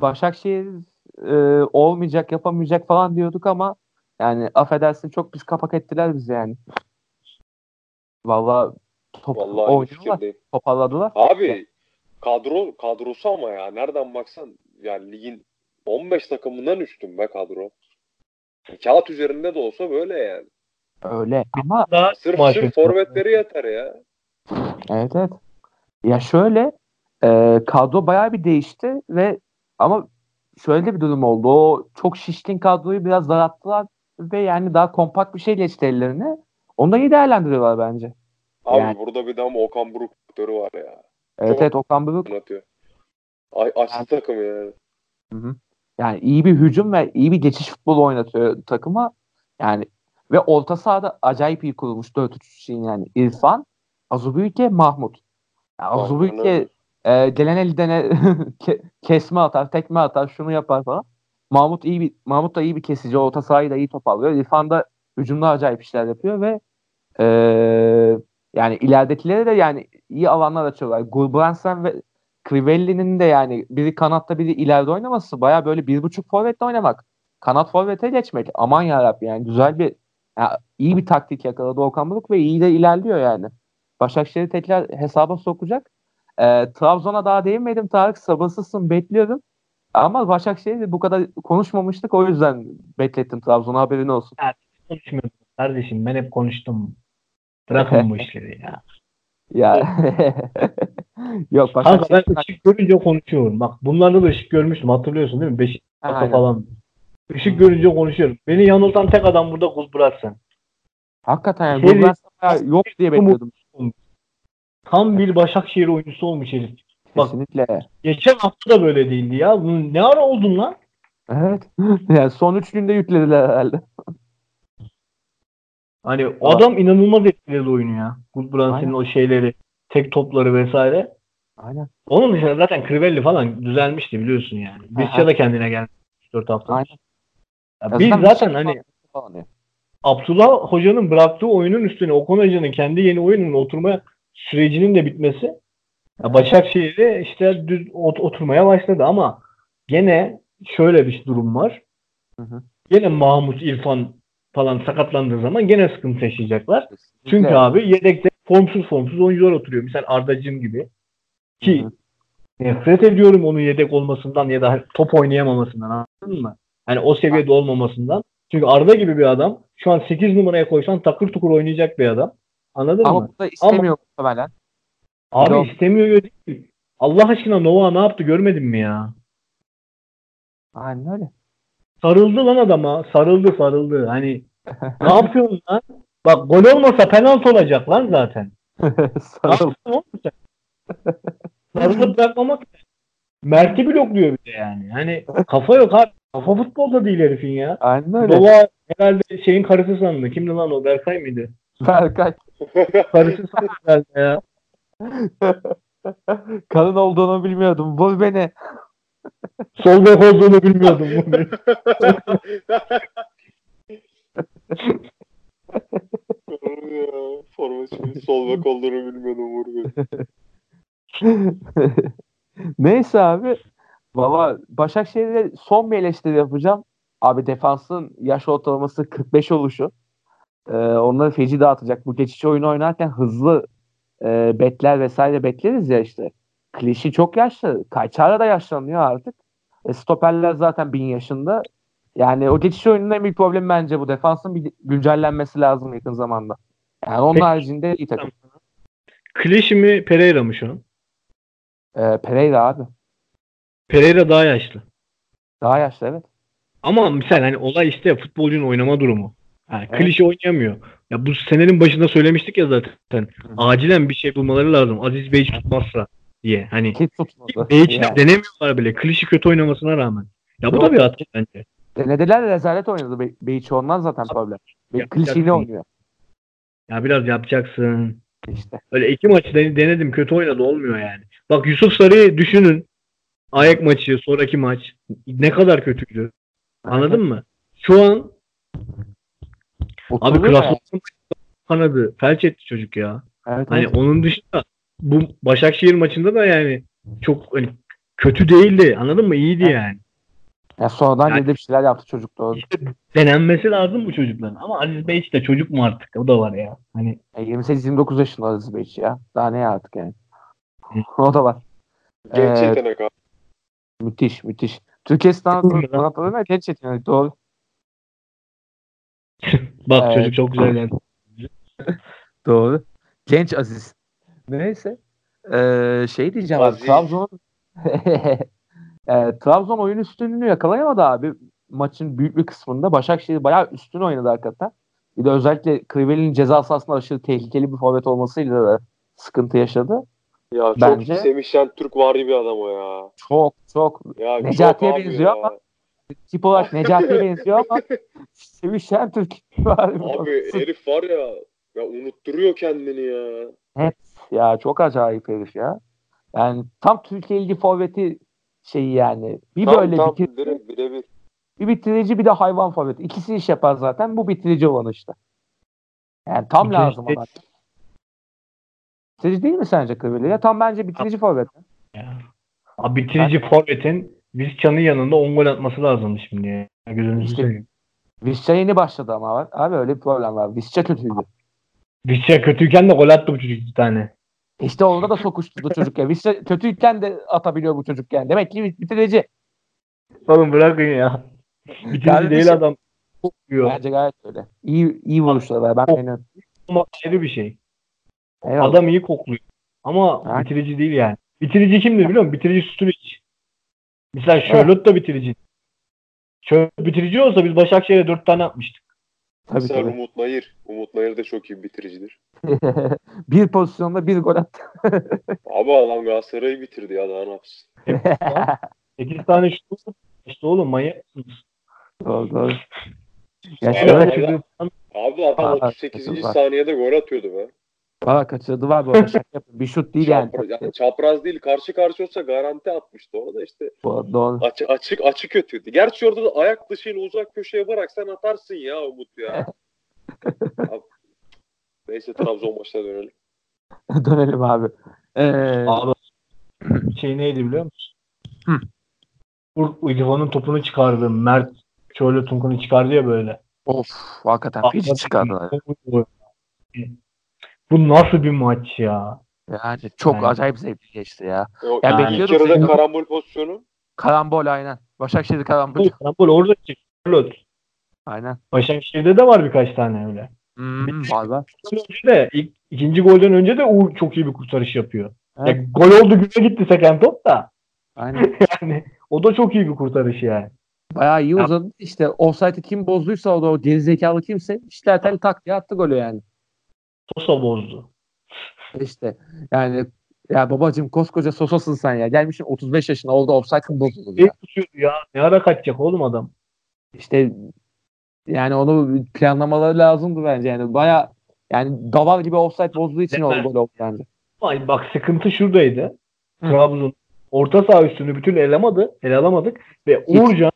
Başakşehir e, olmayacak, yapamayacak falan diyorduk ama yani affedersin çok pis kapak ettiler bizi yani. Valla top Vallahi oynuyorlar, toparladılar. Abi kadro kadrosu ama ya nereden baksan yani ligin 15 takımından üstün be kadro. Kağıt üzerinde de olsa böyle yani. Öyle ama Daha Sırf sırf forvetleri yeter ya. evet evet. Ya şöyle e, kadro bayağı bir değişti ve ama şöyle bir durum oldu. O çok şişkin kadroyu biraz daralttılar ve yani daha kompakt bir şey geçti ellerine. Onu da iyi değerlendiriyorlar bence. Abi Yani- burada bir de ama Okan Buruk faktörü var ya. Evet Çok- evet Okan Buruk Anlatıyor. Ay, açtı Yani- takımı yani. Hı hı. Yani iyi bir hücum ve iyi bir geçiş futbolu oynatıyor takıma. Yani ve orta sahada acayip iyi kurulmuş 4-3 için yani. İrfan, Azubike, Mahmut. Yani Aynen Azubike öyle. e, gelen eldene ke- kesme atar, tekme atar, şunu yapar falan. Mahmut iyi bir Mahmut da iyi bir kesici, orta sahayı da iyi toparlıyor. İrfan da hücumda acayip işler yapıyor ve e, yani ileridekilere de yani iyi alanlar açıyorlar. Gulbrandsen ve Crivelli'nin de yani biri kanatta biri ileride oynaması baya böyle bir buçuk forvetle oynamak. Kanat forvete geçmek. Aman yarabbi yani güzel bir ya iyi bir taktik yakaladı Okan Buruk ve iyi de ilerliyor yani. Başakşehir'i tekrar hesaba sokacak. Ee, Trabzon'a daha değinmedim Tarık sabırsızsın bekliyorum. Ama Başakşehir'i bu kadar konuşmamıştık o yüzden beklettim Trabzon'a haberin olsun. konuşmuyordum. Kardeşim ben hep konuştum. Bırakın bu işleri ya. Ya yok Kanka ben Başakşehir ışık görünce konuşuyorum. Bak bunlarda da ışık görmüştüm hatırlıyorsun değil mi? Beşiktaş'ta Aynen. falan. Işık görünce konuşuyorum. Beni yanıltan tek adam burada Kuz Bıraksan. Hakikaten yani Şey- bayağı yok diye bekliyordum. Tam bir Başakşehir oyuncusu olmuş herif. Bak. Kesinlikle. Geçen hafta da böyle değildi ya. Bunun ne ara oldun lan? Evet. Yani son üç günde yüklediler herhalde. Hani adam inanılmaz etkiledi oyunu ya. Aynen. o şeyleri, tek topları vesaire. Aynen. Onun dışında zaten Crivelli falan düzelmişti biliyorsun yani. Bizce Aha. de kendine gelmiş 4 hafta. Aynen. Ya biz zaten hani falan. Abdullah Hoca'nın bıraktığı oyunun üstüne Okan Hoca'nın kendi yeni oyunun oturma sürecinin de bitmesi Başakşehir'e işte düz ot- oturmaya başladı ama gene şöyle bir durum var. Hı hı. Gene Mahmut İrfan falan sakatlandığı zaman gene sıkıntı yaşayacaklar. Çünkü Kesinlikle. abi yedekte formsuz formsuz oyuncular oturuyor. Misal Ardacığım gibi. Ki Hı hı. nefret ediyorum onun yedek olmasından ya da top oynayamamasından anladın mı? Hani o seviyede olmamasından. Çünkü Arda gibi bir adam şu an 8 numaraya koysan takır tukur oynayacak bir adam. Anladın Ama mı? bu da istemiyor muhtemelen. Abi Yok. istemiyor değil. Allah aşkına Nova ne yaptı görmedin mi ya? Aynen öyle. Sarıldı lan adama. Sarıldı sarıldı. Hani ne yapıyorsun lan? Bak gol olmasa penaltı olacak lan zaten. Ne Sarıl. yapıyorsun oğlum sen? Sarılıp bırakmamak Mert'i blokluyor bir de yani. Hani kafa yok abi. Kafa futbolda değil herifin ya. Aynen öyle. Nova herhalde şeyin karısı sandı. Kimdi lan o? Berkay mıydı? Berkay. Sandı herhalde ya. Kadın olduğunu bilmiyordum. Vur beni. Sol bek olduğunu bilmiyordum. bunu. ya, formasyon sol bek olduğunu bilmiyordum. Neyse abi. Valla Başakşehir'e son bir eleştiri yapacağım. Abi defansın yaş ortalaması 45 oluşu. Ee, onları feci dağıtacak. Bu geçiş oyunu oynarken hızlı e, betler vesaire bekleriz ya işte. Klişi çok yaşlı. Kayçara da yaşlanıyor artık. E, stoperler zaten bin yaşında. Yani o geçiş oyununun en büyük problemi bence bu. Defansın bir güncellenmesi lazım yakın zamanda. Yani onun Peki. haricinde iyi takım. Klişi mi Pereira mı şu an? Ee, Pereira abi. Pereira daha yaşlı. Daha yaşlı evet. Ama misal hani olay işte futbolcunun oynama durumu. Yani Evet. klişe oynayamıyor. Ya bu senenin başında söylemiştik ya zaten. Acilen bir şey bulmaları lazım. Aziz Bey tutmazsa diye. Hani Hiç. Beyç'i Yani. denemiyorlar bile. Klişi kötü oynamasına rağmen. Ya bu Yok. da bir hata bence. Denediler rezalet oynadı. Be- ondan zaten problem. Be klişeyle oynuyor. Ya biraz yapacaksın. İşte. Öyle iki maçı den- denedim kötü oynadı olmuyor yani. Bak Yusuf Sarı'yı düşünün. Ayak maçı, sonraki maç ne kadar kötüydü. Anladın mı? Şu an Oturdu da. Krasnodar kanadı. Felç etti çocuk ya. Evet, Hani evet. onun dışında bu Başakşehir maçında da yani çok hani kötü değildi. Anladın mı? İyiydi Evet. yani. Ya sonradan Yani- bir şeyler yaptı çocuk doğru. İşte denenmesi lazım bu çocukların. Ama Aziz Bey işte çocuk mu artık? O da var ya. Hani E, 28-29 yaşında Aziz Beyç ya. Daha ne artık yani. o da var. Genç Ee, yetenek abi. Müthiş müthiş. Türkiye standartları sanatları genç yetenek doğru. bak Evet. çocuk çok güzel yani. Doğru. Genç Aziz. Neyse. Ee, şey diyeceğim abi. Aziz. Trabzon e, Trabzon oyun üstünlüğünü yakalayamadı abi. Maçın büyük bir kısmında Başakşehir bayağı üstün oynadı hakikaten. Bir de özellikle Kriveli'nin ceza sahasında aşırı tehlikeli bir forvet olmasıyla da sıkıntı yaşadı. Ya çok bence- Semih Şentürk var bir adam o ya. Çok çok Ya Necati'ye çok benziyor ya. ama tip olarak Necati'ye benziyor ama Semih Şentürk var. Abi herif var ya ya unutturuyor kendini ya. Ya çok acayip herif ya. Yani tam Türkiye Ligi forveti şeyi yani. Bir Tam böyle tam bitir- direkt birebir. bir bitirici bir de hayvan forveti. İkisi iş yapar zaten. Bu bitirici olan işte. Yani tam Bitirici lazım ona. Bitirici değil mi sence Kıvırlı? Ya tam bence bitirici forvet. Ya. Abi bitirici forvetin Vizcan'ın yanında 10 gol atması lazımdı şimdi ya. Gözünüzü İşte- seveyim. Visca yeni başladı ama var. Abi öyle bir problem var. Visca kötüydü. Vizcan kötüyken de gol attı bu çocuk bir tane. İşte orada da sokuşturdu çocuk ya. Visca kötüyken de atabiliyor bu çocuk yani. Demek ki bitirici. Oğlum bırakın ya. Bitirici değil adam. Kokuyor. Bence gayet öyle. İyi, iyi vuruşlar var. Ben beğeniyorum. Ayrı bir şey. Eyvallah. Adam iyi kokluyor. Ama Ha. bitirici değil yani. Bitirici kimdir biliyor musun? Bitirici Sturridge. Mesela Charlotte da bitirici. Charlotte bitirici olsa biz Başakşehir'e 4 tane atmıştık. Tabii Mesela tabii. Umut Nayır. Umut Nayır da çok iyi bir bitiricidir. bir pozisyonda bir gol attı. Abi adam Galatasaray'ı bitirdi ya daha ne yapsın. 8 tane şut işte oğlum manyak mısınız? doğru doğru. Ya şöyle evet. Abi adam Aa, 38. var. saniyede gol atıyordu be. Valla kaçırdı var bu arada. Şaka yapıyorum. Bir şut değil yani. Çapraz, ya çapraz değil karşı karşı olsa garanti atmıştı orada işte. Bu- Doğru. Açık açık açık kötüydü. Gerçi orada da ayak dışıyla uzak köşeye bıraksan atarsın ya Umut ya. Abi, neyse Trabzon maçına dönelim. Dönelim abi. Ee, Abi şey neydi biliyor musun? Hı. Bu İrfan'ın topunu çıkardı. Mert şöyle Tunkun'u çıkardı ya böyle. of hakikaten feci çıkardılar. Bu nasıl bir maç ya? Yani çok Yani. acayip zevkli geçti ya. O Ya ilk bekliyorduk yarıda karambol pozisyonu. Karambol aynen. Başakşehir karambol. Karambol orada çıktı. Aynen. Başakşehir'de de var birkaç tane öyle. Hmm, var var. Önce de ilk, ikinci golden önce de Uğur çok iyi bir kurtarış yapıyor. Evet. Ya, gol oldu güne gitti seken top da. Aynen. Yani o da çok iyi bir kurtarış yani. Bayağı iyi uzadı. İşte offside'i kim bozduysa o da o gerizekalı kimse işte tel tak diye attı golü yani. Sosa bozdu. İşte yani ya babacım koskoca sosasın sen ya. Gelmişsin 35 yaşına oldu offside'ın bozuldu Ne ya. tutuyordu ya? Ne ara kaçacak oğlum adam? İşte yani onu planlamaları lazımdı bence yani. Baya yani davar gibi offside bozduğu için oldu gol yani. Ay bak sıkıntı şuradaydı. Hı. Trabzon orta saha üstünü bütün ele alamadı. Ele alamadık ve Uğurcan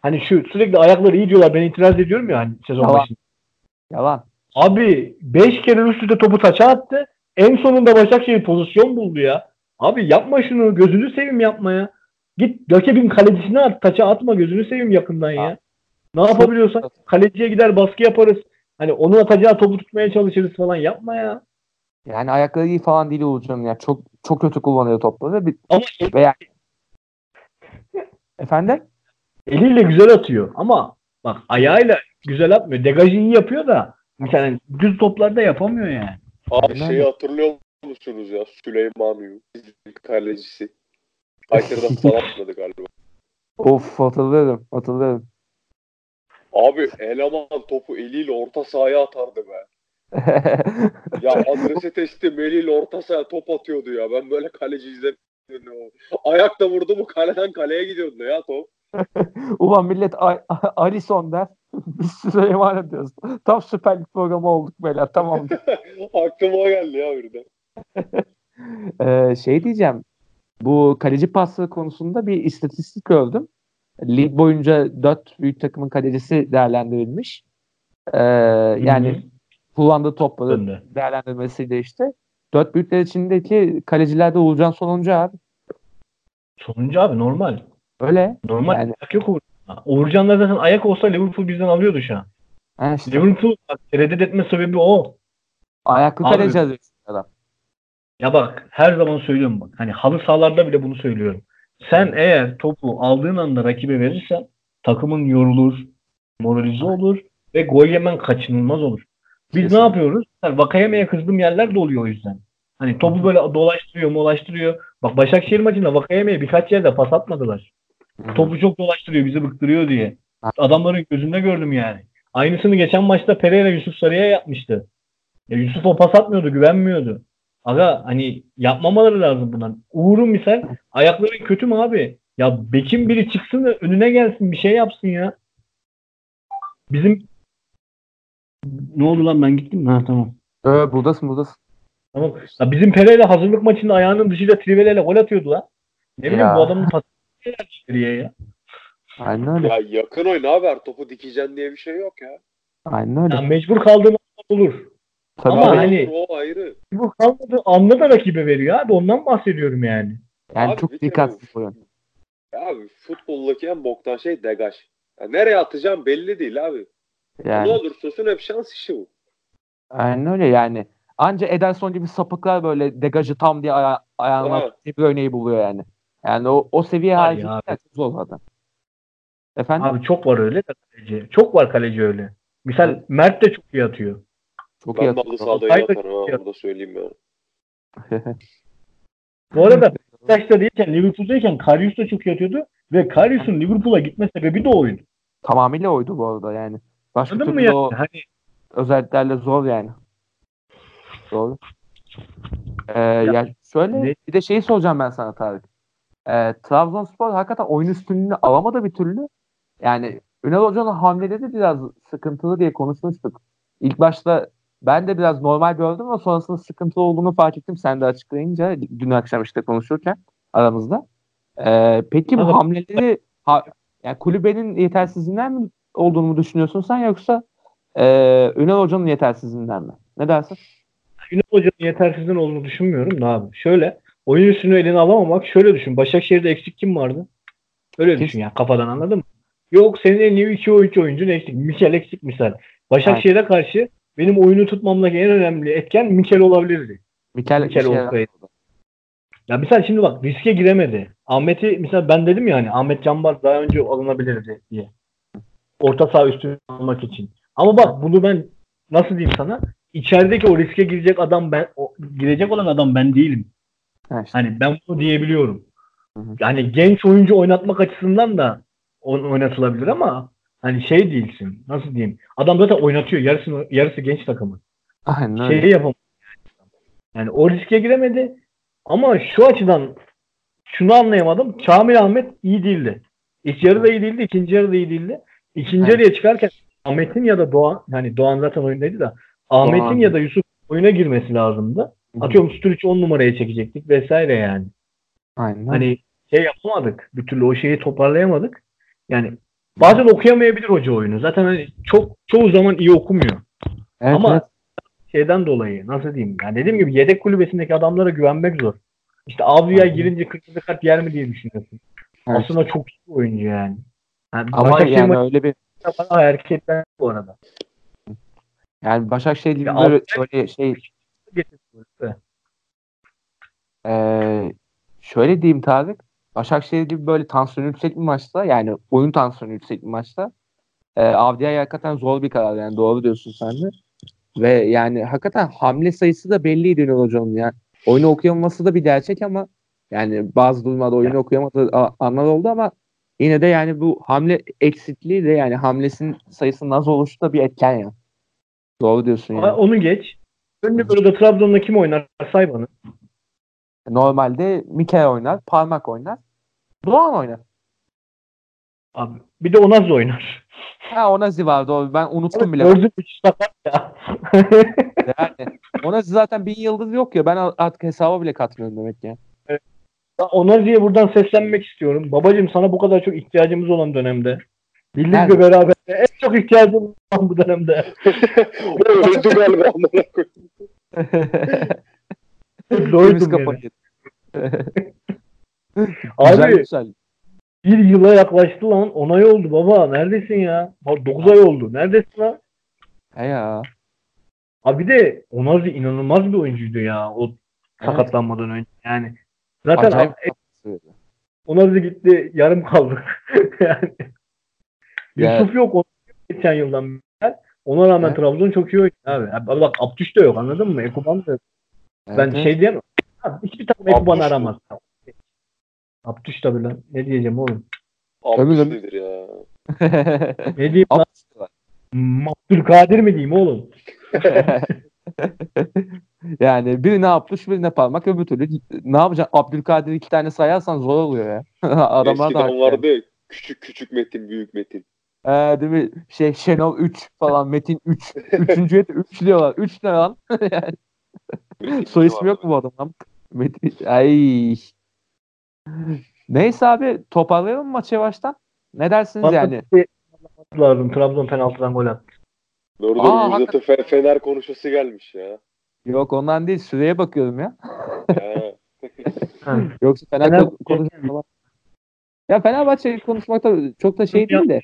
hani şu sürekli ayakları iyi diyorlar ben itiraz ediyorum ya hani sezon Yalan. başında. Yalan. Abi 5 kere üst üste topu taça attı. En sonunda Başakşehir pozisyon buldu ya. Abi yapma şunu. Gözünü seveyim yapma ya. Git rakibin kalecisine at. Taça atma. Gözünü seveyim yakından ya. Ne yapabiliyorsan kaleciye gider baskı yaparız. Hani onun atacağı topu tutmaya çalışırız falan. Yapma ya. Yani ayakları iyi falan değil Uğurcan'ın ya. Çok çok kötü kullanıyor topları. Bir, Ama veya Efendim? eliyle güzel atıyor. Ama bak ayağıyla güzel atmıyor. Degajı iyi yapıyor da mesela düz toplarda yapamıyor yani. Abi Aynen. şeyi hatırlıyor musunuz ya? Süleyman Yu. Kalecisi. Kayseri'den falan atladı galiba. Of hatırlıyorum. Hatırlıyorum. Abi eleman topu eliyle orta sahaya atardı be. Ya adrese testi eliyle orta sahaya top atıyordu ya. Ben böyle kaleci izlemedim. Ayakta vurdu mu kaleden kaleye gidiyordu ya top. Ulan millet A- A- Alisson der. Biz Süleyman ediyoruz. Tam Süper Lig programı olduk beyler. Tamam. Aklıma o geldi ya birden. Ee, şey diyeceğim. Bu kaleci pasları konusunda bir istatistik gördüm. Lig boyunca dört büyük takımın kalecisi değerlendirilmiş. Ee, yani kullandığı topları Döndü. değerlendirmesiyle işte. Dört büyükler içindeki kalecilerde Uğurcan sonuncu abi. Sonuncu abi normal. Öyle. Normal Yani- yok Uğurcan'da. Uğurcan'da zaten ayak olsa Liverpool bizden alıyordu şu an. İşte. Liverpool bak, tereddüt etme sebebi o. Ayaklı kaleci arıyorsun adam. Ya bak her zaman söylüyorum bak. Hani halı sahalarda bile bunu söylüyorum. Sen eğer topu aldığın anda rakibe verirsen takımın yorulur, moralize olur ve gol yemen kaçınılmaz olur. Biz Kesinlikle. ne yapıyoruz? Yani Vakayeme'ye kızdığım yerler de oluyor o yüzden. Hani topu böyle dolaştırıyor, molaştırıyor. Bak Başakşehir maçında Vakayeme'ye birkaç yerde pas atmadılar. Topu çok dolaştırıyor, bizi bıktırıyor diye. Adamların gözünde gördüm yani. Aynısını geçen maçta Pereira Yusuf Sarı'ya yapmıştı. Ya Yusuf o pas atmıyordu, güvenmiyordu. Aga hani yapmamaları lazım bunlar. Uğur'un misal ayakların kötü mü abi? Ya Bekim biri çıksın da önüne gelsin bir şey yapsın ya. Bizim ne oldu lan ben gittim mi? Ha tamam. Ee, buradasın buradasın. Tamam. Ya bizim Pereira hazırlık maçında ayağının dışıyla Trivela'yla gol atıyordu lan. Ne bileyim Ya. bu adamın pası geriye ya. Aynen öyle. Ya yakın oyun abi her topu dikeceksin diye bir şey yok ya. Aynen öyle. Ya mecbur kaldığın anda olur. Tabii ama abi. hani- O ayrı. Mecbur kalmadığı anda da rakibe veriyor abi. Ondan bahsediyorum yani. yani Abi çok bir kere dikkatsiz bu- oyun. Ya abi futboldaki en boktan şey degaj. Ya nereye atacağım belli değil abi. Ne Yani olursa olsun hep şans işi bu. aynen öyle yani. Anca Ederson gibi sapıklar böyle degajı tam diye aya ayağına Evet. bir örneği buluyor yani. Yani o, o seviye abi. çok zor. Efendim? Abi çok var öyle de kaleci. Çok var kaleci öyle. Misal Mert de çok iyi atıyor. çok Ben atıyor. iyi Hayır, atarım ha. yok. Bunu da söyleyeyim ya. Bu arada Beşiktaş'ta değilken Liverpool'dayken Karius da çok iyi atıyordu. Ve Karius'un Liverpool'a gitme sebebi de oydu. Tamamıyla oydu bu arada yani. Başka Anladın mı türlü yani? o Hani özelliklerle zor yani. Doğru. Ee, ya, şöyle ne- bir de şeyi soracağım ben sana Tarık. Ee, Trabzonspor hakikaten oyun üstünlüğünü alamadı bir türlü. Yani Ünal Hoca'nın hamleleri de biraz sıkıntılı diye konuşmuştuk. İlk başta ben de biraz normal gördüm ama sonrasında sıkıntılı olduğunu fark ettim. Sen de açıklayınca dün akşam işte konuşurken aramızda. Ee, peki bu hamleleri ha, yani kulübenin yetersizliğinden mi olduğunu mu düşünüyorsun sen yoksa e, Ünal Hoca'nın yetersizliğinden mi? Ne dersin? Ünal Hoca'nın yetersizliğin olduğunu düşünmüyorum da abi. Şöyle oyun üstünü eline alamamak şöyle düşün. Başakşehir'de eksik kim vardı? Öyle Kim? düşün yani kafadan anladın mı? Yok senin en iyi 2 oyuncu oyuncun eksik. Mikel eksik misal. Başakşehir'e karşı benim oyunu tutmamdaki en önemli etken Mikel olabilirdi. Mikel, Mikel olsaydı. Ya misal şimdi bak riske giremedi. Ahmet'i misal ben dedim ya hani Ahmet Canbaz daha önce alınabilirdi diye. Orta saha üstünü almak için. Ama bak bunu ben nasıl diyeyim sana? İçerideki o riske girecek adam ben o, girecek olan adam ben değilim. Ha işte. Hani ben bunu diyebiliyorum. Hı hı. Yani genç oyuncu oynatmak açısından da on- oynatılabilir ama hani şey değilsin. Nasıl diyeyim? Adam zaten oynatıyor. Yarısı yarısı genç takımın. Aynen öyle. Şeyi yapamıyor. Yani o riske giremedi. Ama şu açıdan şunu anlayamadım. Kamil Ahmet iyi değildi. İlk yarı da iyi değildi. ikinci yarı da iyi değildi. İkinci yarıya çıkarken Ahmet'in ya da Doğan yani Doğan zaten oyundaydı da Ahmet'in ya da Yusuf oyuna girmesi lazımdı. Atıyorum Sturridge 10 numaraya çekecektik vesaire yani. Aynen. Hani şey yapamadık. Bir türlü o şeyi toparlayamadık. Yani bazen okuyamayabilir hoca oyunu. Zaten hani çok çoğu zaman iyi okumuyor. evet, ama- evet. Şeyden dolayı nasıl diyeyim? Yani dediğim gibi yedek kulübesindeki adamlara güvenmek zor. İşte Avruya girince kırmızı kart yer mi diye düşünüyorsun. Evet. Aslında çok iyi oyuncu yani. yani Ama Başakşehir yani maçında öyle bir hareketler bu arada. yani Başakşehir gibi böyle, şey. Ee, şöyle diyeyim Tarık. Başakşehir gibi böyle tansiyonu yüksek bir maçta yani oyun tansiyonu yüksek bir maçta e, Avdiay hakikaten zor bir karar yani doğru diyorsun sen de. Ve yani hakikaten hamle sayısı da belliydi Ünal Hoca'nın yani. Oyunu okuyamaması da bir gerçek ama yani bazı durumlarda oyunu okuyamadığı anlar oldu ama yine de yani bu hamle eksikliği de yani hamlesinin sayısının az oluşu da bir etken ya. Doğru diyorsun Ama yani. onu geç. Önce burada Trabzon'da kim oynar? Say bana. Normalde Mikel oynar, Parmak oynar, Doğan oynar. Abi, bir de Onaz oynar. Ha Onazi vardı o. Ben unuttum bile. Gördün mü? Sakat ya. Yani Onazi zaten bin yıldız yok ya. Ben artık hesaba bile katmıyorum demek ya. Onazi'ye buradan seslenmek istiyorum. Babacım sana bu kadar çok ihtiyacımız olan dönemde. Birlik ve beraber en çok ihtiyacımız olan bu dönemde. Öldü galiba Doydum. Güzel Abi güzel. bir yıla yaklaştı lan. 10 ay oldu baba. Neredesin ya? 9 ay oldu. Neredesin lan? He ya. Abi bir de Onazi inanılmaz bir oyuncuydu ya. O sakatlanmadan önce. Yani zaten Acayip abi, Onazi gitti yarım kaldı. yani. Ya- Yusuf yok. Geçen yıldan. Ona rağmen Evet. Trabzon çok iyi oynuyor abi. abi. Bak Abdüş de yok anladın mı? Ekuban da yok. Ben Evet, şey diyemem. Abi, hiçbir takım Ekuban'ı aramaz. Abdüş tabii lan. Ne diyeceğim oğlum? Abdüş nedir ya? Ne diyeyim lan? Abdülkadir mi diyeyim oğlum? yani birine Abdüş birine parmak öbür türlü ne yapacaksın? Abdülkadir iki tane sayarsan zor oluyor ya. Adamlar da Eskiden haklı. vardı küçük küçük metin büyük metin. Ee, değil mi? Şey Şenol 3 falan Metin 3. Üçüncüye de 3 diyorlar. 3 ne lan? yani, soy ismi yok mu bu adamın? Metin. Ay. Neyse abi toparlayalım maçı yavaştan? Ne dersiniz yani? lazım. Trabzon penaltıdan gol attı. Doğru Aa, doğru Müjdat'a Fe- Fener konuşması gelmiş ya. Yok ondan değil süreye bakıyorum ya. Ha. Yoksa Fener Fener- ko- konuşmak falan. Ya Fenerbahçe konuşmakta çok da şey değil de.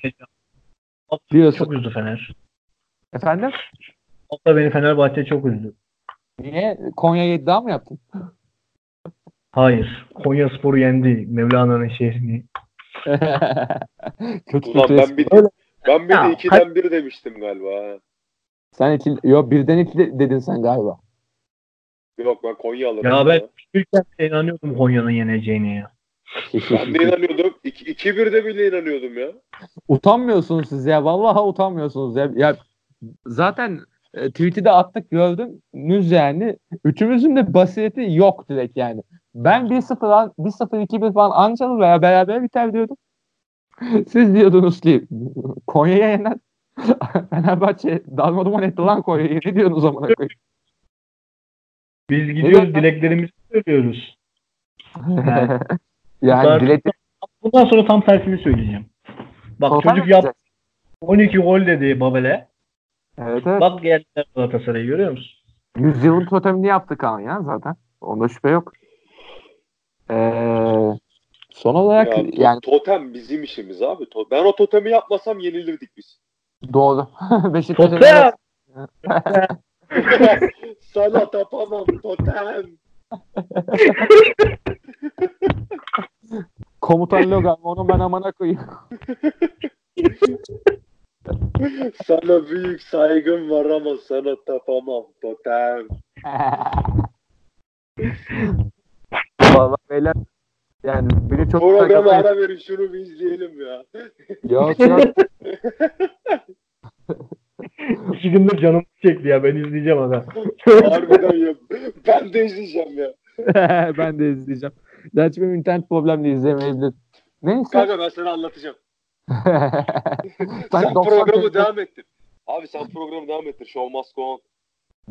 Diyorsun. Çok üzdü Fener. Efendim? Hatta beni Fenerbahçe çok üzdü. Niye? Konya 7 daha mı yaptın? Hayır. Konya Spor'u yendi. Mevlana'nın şehrini. kötü Ulan kötü. ben bir, Öyle. ben bir de ikiden bir demiştim galiba. Sen iki, yok birden iki de- dedin sen galiba. Yok ben Konya alırım. Ya ben de inanıyordum Konya'nın yeneceğine ya. Ben de inanıyordum. 2-1'de bile inanıyordum ya. Utanmıyorsunuz siz ya. Vallahi utanmıyorsunuz ya. Ya zaten e, tweet'i de attık gördünüz yani. Üçümüzün de basireti yok direkt yani. Ben 1-0 an- 1-0 2-1 falan Ancalı veya beraber biter diyordum. Siz diyordunuz ki Konya'ya yenen Fenerbahçe darmaduman etti lan Konya'yı. Ne diyorsunuz o zaman? Biz gidiyoruz dileklerimizi söylüyoruz. Yani, dilek bundan sonra tam tersini söyleyeceğim. Bak Total çocuk yap 12 gol dedi Babel'e. Evet, evet. Bak geldiler Galatasaray'ı görüyor musun? Yüzyılın totemini yaptı Kaan ya zaten. Onda şüphe yok. Ee, son olarak Ya, yani Totem bizim işimiz abi. Ben o totemi yapmasam yenilirdik biz. doğru. Beşiktaş'a Totem! Sana tapamam totem. Komutan Logan onu ben amana koyayım. Sana büyük saygım var ama sana tapamam totem. Vallahi beyler yani beni çok sakatlayın. ara verin şunu bir izleyelim ya. Yok yok. İki gündür canım çekti ya ben izleyeceğim aga. Harbiden ya. Ben de izleyeceğim ya. ben de izleyeceğim. Gerçi benim internet problemle izlemeyebilir. Neyse. Kanka ben sana anlatacağım. sen 90 programı devam ettir. Abi sen programı devam ettir. Show must go on.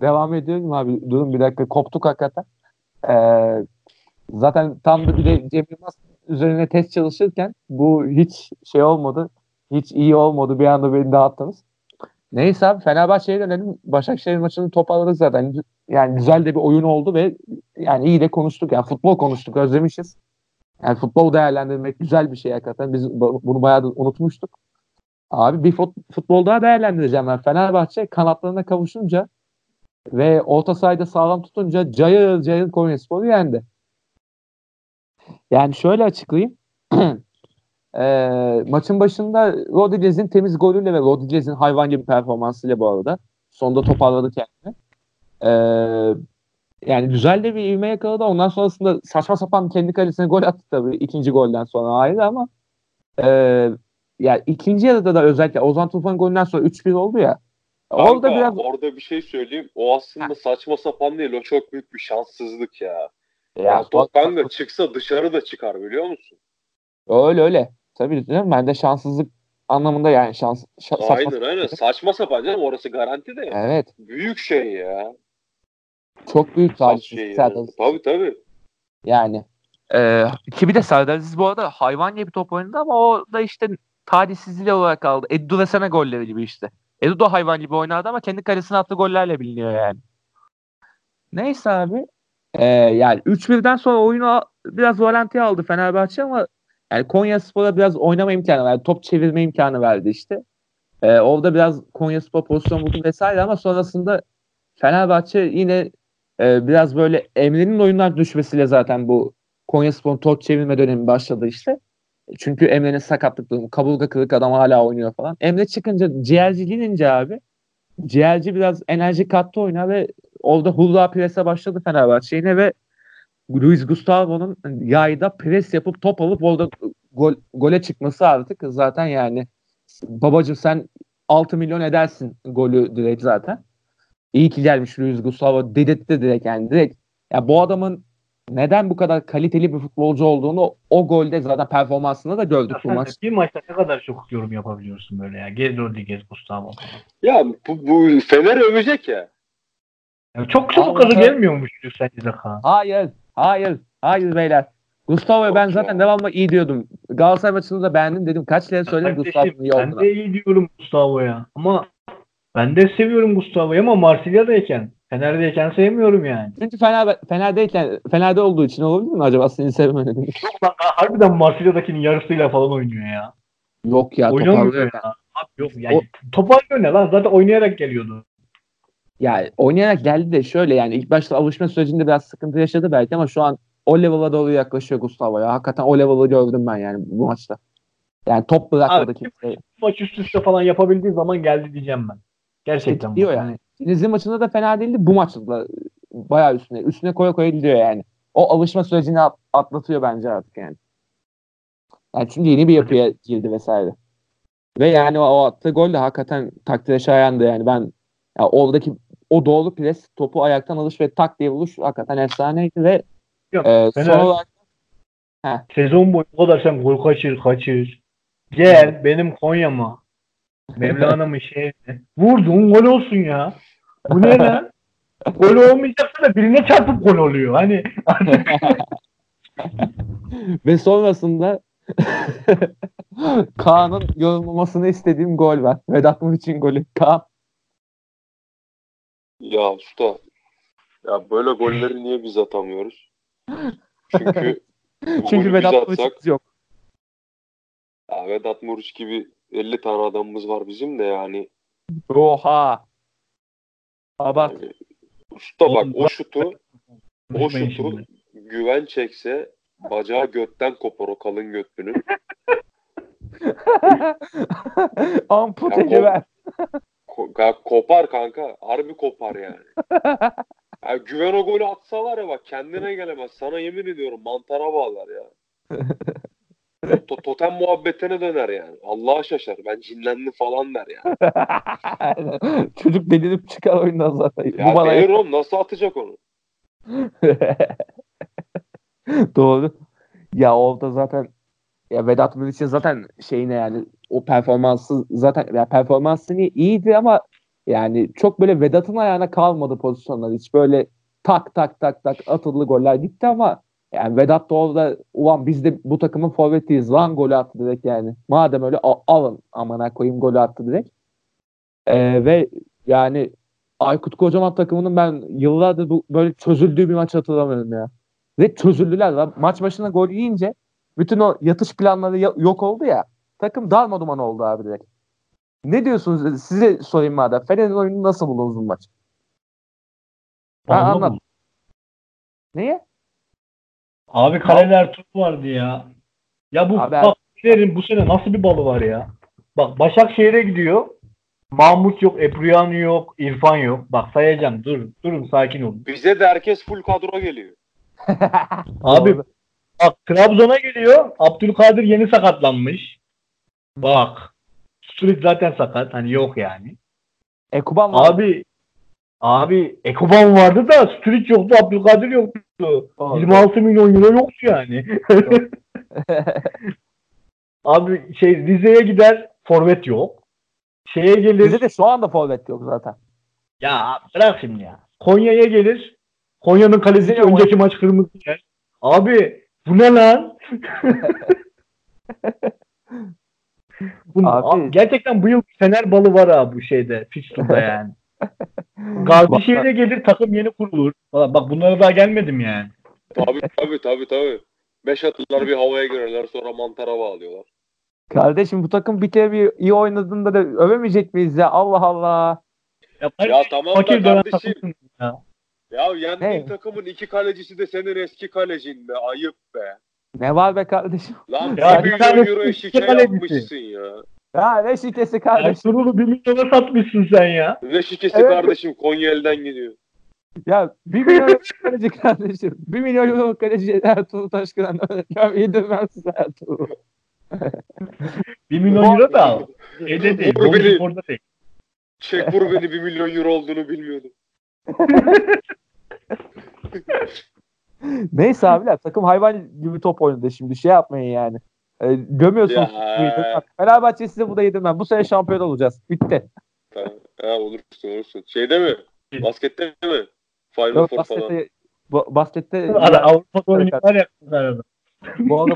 Devam ediyorum abi. Durun bir dakika. Koptuk hakikaten. Ee, zaten tam da bir de Cem Yılmaz üzerine test çalışırken bu hiç şey olmadı. Hiç iyi olmadı. Bir anda beni dağıttınız. Neyse abi Fenerbahçe'ye dönelim. Başakşehir maçını toparladık zaten. Yani güzel de bir oyun oldu ve yani iyi de konuştuk. Yani futbol konuştuk. Özlemişiz. Yani futbol değerlendirmek güzel bir şey hakikaten. Biz bu- bunu bayağı da unutmuştuk. Abi bir fut- futbol daha değerlendireceğim ben. Fenerbahçe kanatlarına kavuşunca ve orta sahada sağlam tutunca cayır cayır Konyaspor'u yendi. Yani şöyle açıklayayım. Eee, maçın başında Rodriguez'in temiz golüyle ve Rodriguez'in hayvan gibi performansıyla bu arada sonda toparladı kendini. Eee, yani güzel de bir ivme yakaladı. Ondan sonrasında saçma sapan kendi kalesine gol attı tabii ikinci golden sonra ayrı ama eee yani ikinci yarıda da özellikle Ozan Tufan golünden sonra 3-1 oldu ya. Kanka, Orada biraz orada bir şey söyleyeyim. O aslında saçma sapan değil. O çok büyük bir şanssızlık ya. Ya, ya, top kanka çıksa dışarı da çıkar biliyor musun? Öyle öyle. Tabii canım ben de şanssızlık anlamında yani şans şa- saçma. Aynen aynen. Saçma sapan canım. Orası garanti de. Evet. Büyük şey ya. Çok büyük talihsizlik şey Serdar. Tabii tabii. Yani. Ee, ki bir de Serdar Aziz bu arada hayvan gibi top oynadı ama o da işte talihsizliği olarak kaldı. Edu Desene golleri gibi işte. Edu da hayvan gibi oynadı ama kendi kalesine attığı gollerle biliniyor yani. Neyse abi. Ee, yani 3-1'den sonra oyunu biraz Valentia aldı Fenerbahçe ama yani Konya Spor'a biraz oynama imkanı verdi. Top çevirme imkanı verdi işte. Ee, orada biraz Konya Spor pozisyon buldu vesaire ama sonrasında Fenerbahçe yine e, biraz böyle Emre'nin oyunlar düşmesiyle zaten bu Konya Spor'un top çevirme dönemi başladı işte. Çünkü Emre'nin sakatlık kaburga kırık adam hala oynuyor falan. Emre çıkınca ciğerci girince abi ciğerci biraz enerji kattı oyuna ve orada hurra prese başladı Fenerbahçe yine ve Luis Gustavo'nun yayda pres yapıp top alıp orada gol, gole çıkması artık zaten yani babacım sen 6 milyon edersin golü direkt zaten. İyi ki gelmiş Luis Gustavo dedirtti direkt yani direkt. Ya bu adamın neden bu kadar kaliteli bir futbolcu olduğunu o golde zaten performansında da gördük bu maç. Bir maçta ne kadar çok yorum yapabiliyorsun böyle ya. Gez Rodriguez, Gustavo. Ya bu, bu Fener övecek ya. ya çok çabuk gaza gelmiyormuş sence de Kaan. Hayır, hayır, hayır beyler. Gustavo'yu ben zaten devamlı iyi diyordum. Galatasaray maçını da beğendim dedim. Kaç kere söyledim Gustavo'nun iyi ben olduğunu. de iyi diyorum Gustavo'ya. Ama ben de seviyorum Gustavo'yu ama Marsilya'dayken, Fener'deyken sevmiyorum yani. Çünkü Fener, Fener'deyken, Fener'de olduğu için olabilir mi acaba seni lan harbiden Marsilya'dakinin yarısıyla falan oynuyor ya. Yok ya Oynamıyor toparlıyor. ya. Abi yok yani toparlıyor ne lan zaten oynayarak geliyordu. Ya oynayarak geldi de şöyle yani ilk başta alışma sürecinde biraz sıkıntı yaşadı belki ama şu an o level'a doğru yaklaşıyor Gustavo ya. Hakikaten o level'ı gördüm ben yani bu maçta. Yani top bırakmadı kimseye. Maç üst üste falan yapabildiği zaman geldi diyeceğim ben. Gerçekten bu. Gidiyor yani. Denizli maçında da fena değildi. Bu maçta da bayağı üstüne. Üstüne koya koya gidiyor yani. O alışma sürecini at- atlatıyor bence artık yani. Yani çünkü yeni bir yapıya girdi vesaire. Ve yani o, o attığı gol de hakikaten takdire şayandı yani. Ben ya oradaki o doğru pres, topu ayaktan alış ve tak diye vuruş hakikaten efsaneydi ve Yok, e, son olarak Sezon boyu o kadar sen gol kaçır kaçır. Gel benim Konya'ma. Mevlana'mın şehrine. Vurdun gol olsun ya. Bu ne lan? gol olmayacaksa da birine çarpıp gol oluyor. Hani ve sonrasında Kaan'ın yorumlamasını istediğim gol var. Vedat Muriç'in golü. Kaan Ya usta. Ya böyle golleri niye biz atamıyoruz? Çünkü Çünkü Vedat Muriç'imiz yok. ya Vedat Muriç gibi 50 tane adamımız var bizim de yani. Oha. Abart. yani usta bak o şutu o şutu güven çekse bacağı götten kopar o kalın götlünün. Ampute güven. Ko- kopar kanka. Harbi kopar yani. Ya güven o golü atsa var ya bak kendine gelemez. Sana yemin ediyorum mantara bağlar ya. To- totem muhabbetine döner yani. Allah'a şaşar. Ben cinlendim falan der yani. Çocuk delirip çıkar oyundan zaten. Ya Bu bana oğlum nasıl atacak onu? Doğru. Ya orada zaten ya Vedat Muriç'in zaten şeyine yani o performansı zaten ya performansı iyi- iyiydi ama yani çok böyle Vedat'ın ayağına kalmadı pozisyonlar. Hiç böyle tak tak tak tak atıldı goller gitti ama yani Vedat da orada ulan biz de bu takımın forvetiyiz lan golü attı direkt yani. Madem öyle al- alın amına koyayım golü attı direkt. Ee, ve yani Aykut Kocaman takımının ben yıllardır bu, böyle çözüldüğü bir maç hatırlamıyorum ya. Ve çözüldüler lan. Maç başına gol yiyince bütün o yatış planları yok oldu ya. Takım darmaduman oldu abi direkt. Ne diyorsunuz? Size sorayım madem. Fener'in oyunu nasıl buldunuz bu maç? Ha, Anladın anlat. Neye? Abi kaleler top vardı ya. Ya bu Abi- bak Fener'in bu sene nasıl bir balı var ya. Bak Başakşehir'e gidiyor. Mahmut yok, Ebruyanu yok, İrfan yok. Bak sayacağım. Dur, durun sakin olun. Bize de herkes full kadro geliyor. Abi bak Trabzon'a geliyor. Abdülkadir yeni sakatlanmış. Bak. Sturridge zaten sakat. Hani yok yani. Ekuban var. Abi abi Ekoban vardı da Sturridge yoktu. Abdülkadir yoktu. Doğru. 26 milyon euro yoktu yani. abi şey Rize'ye gider. Forvet yok. Şeye gelir. Bizde de şu anda forvet yok zaten. Ya bırak şimdi ya. Konya'ya gelir. Konya'nın kalesi Rize'ye önceki maç kırmızı yer. Abi bu ne lan? bu, Abi- abi, gerçekten bu yıl Fener balı var abi bu şeyde. Fixture'da yani. Gazişehir'e gelir takım yeni kurulur. Valla bak bunlara daha gelmedim yani. Tabii tabii tabii tabii. Beş atırlar bir havaya girerler sonra mantara bağlıyorlar. Kardeşim bu takım bir kere bir iyi oynadığında da övemeyecek miyiz ya? Allah Allah. Ya, Ya tamam da fakir kardeşim. ya. Ya yendiğin Hey. takımın iki kalecisi de senin eski kalecin be. Ayıp be. Ne var be kardeşim? Lan Ya bir bir milyon tane euro şike kalecisi. yapmışsın ya. Ya ne şikesi kardeşim? Ertuğrul'u bir milyona satmışsın sen ya. Ne şikesi Evet. kardeşim Konya elden gidiyor. Ya bir milyon euro kaleci kardeşim. Bir milyon euro kaleci Ertuğrul Taşkıran. Ya yedirmezsin Ertuğrul. 1 milyon euro da al. Şeyde değil. Vur beni. Orada değil. Çek vur beni bir milyon euro olduğunu bilmiyordum. Neyse abiler takım hayvan gibi top oynadı şimdi şey yapmayın yani. E, gömüyorsunuz. Ya. Fenerbahçe size bu da yedirmez. Bu sene şampiyon olacağız. Bitti. Tamam. Ha olursun olursun. Şeyde mi? Baskette mi? Final Yok Four falan. baskette, bu- baskette Ara, Avrupa'da oynuyorlar ya. arada. bu arada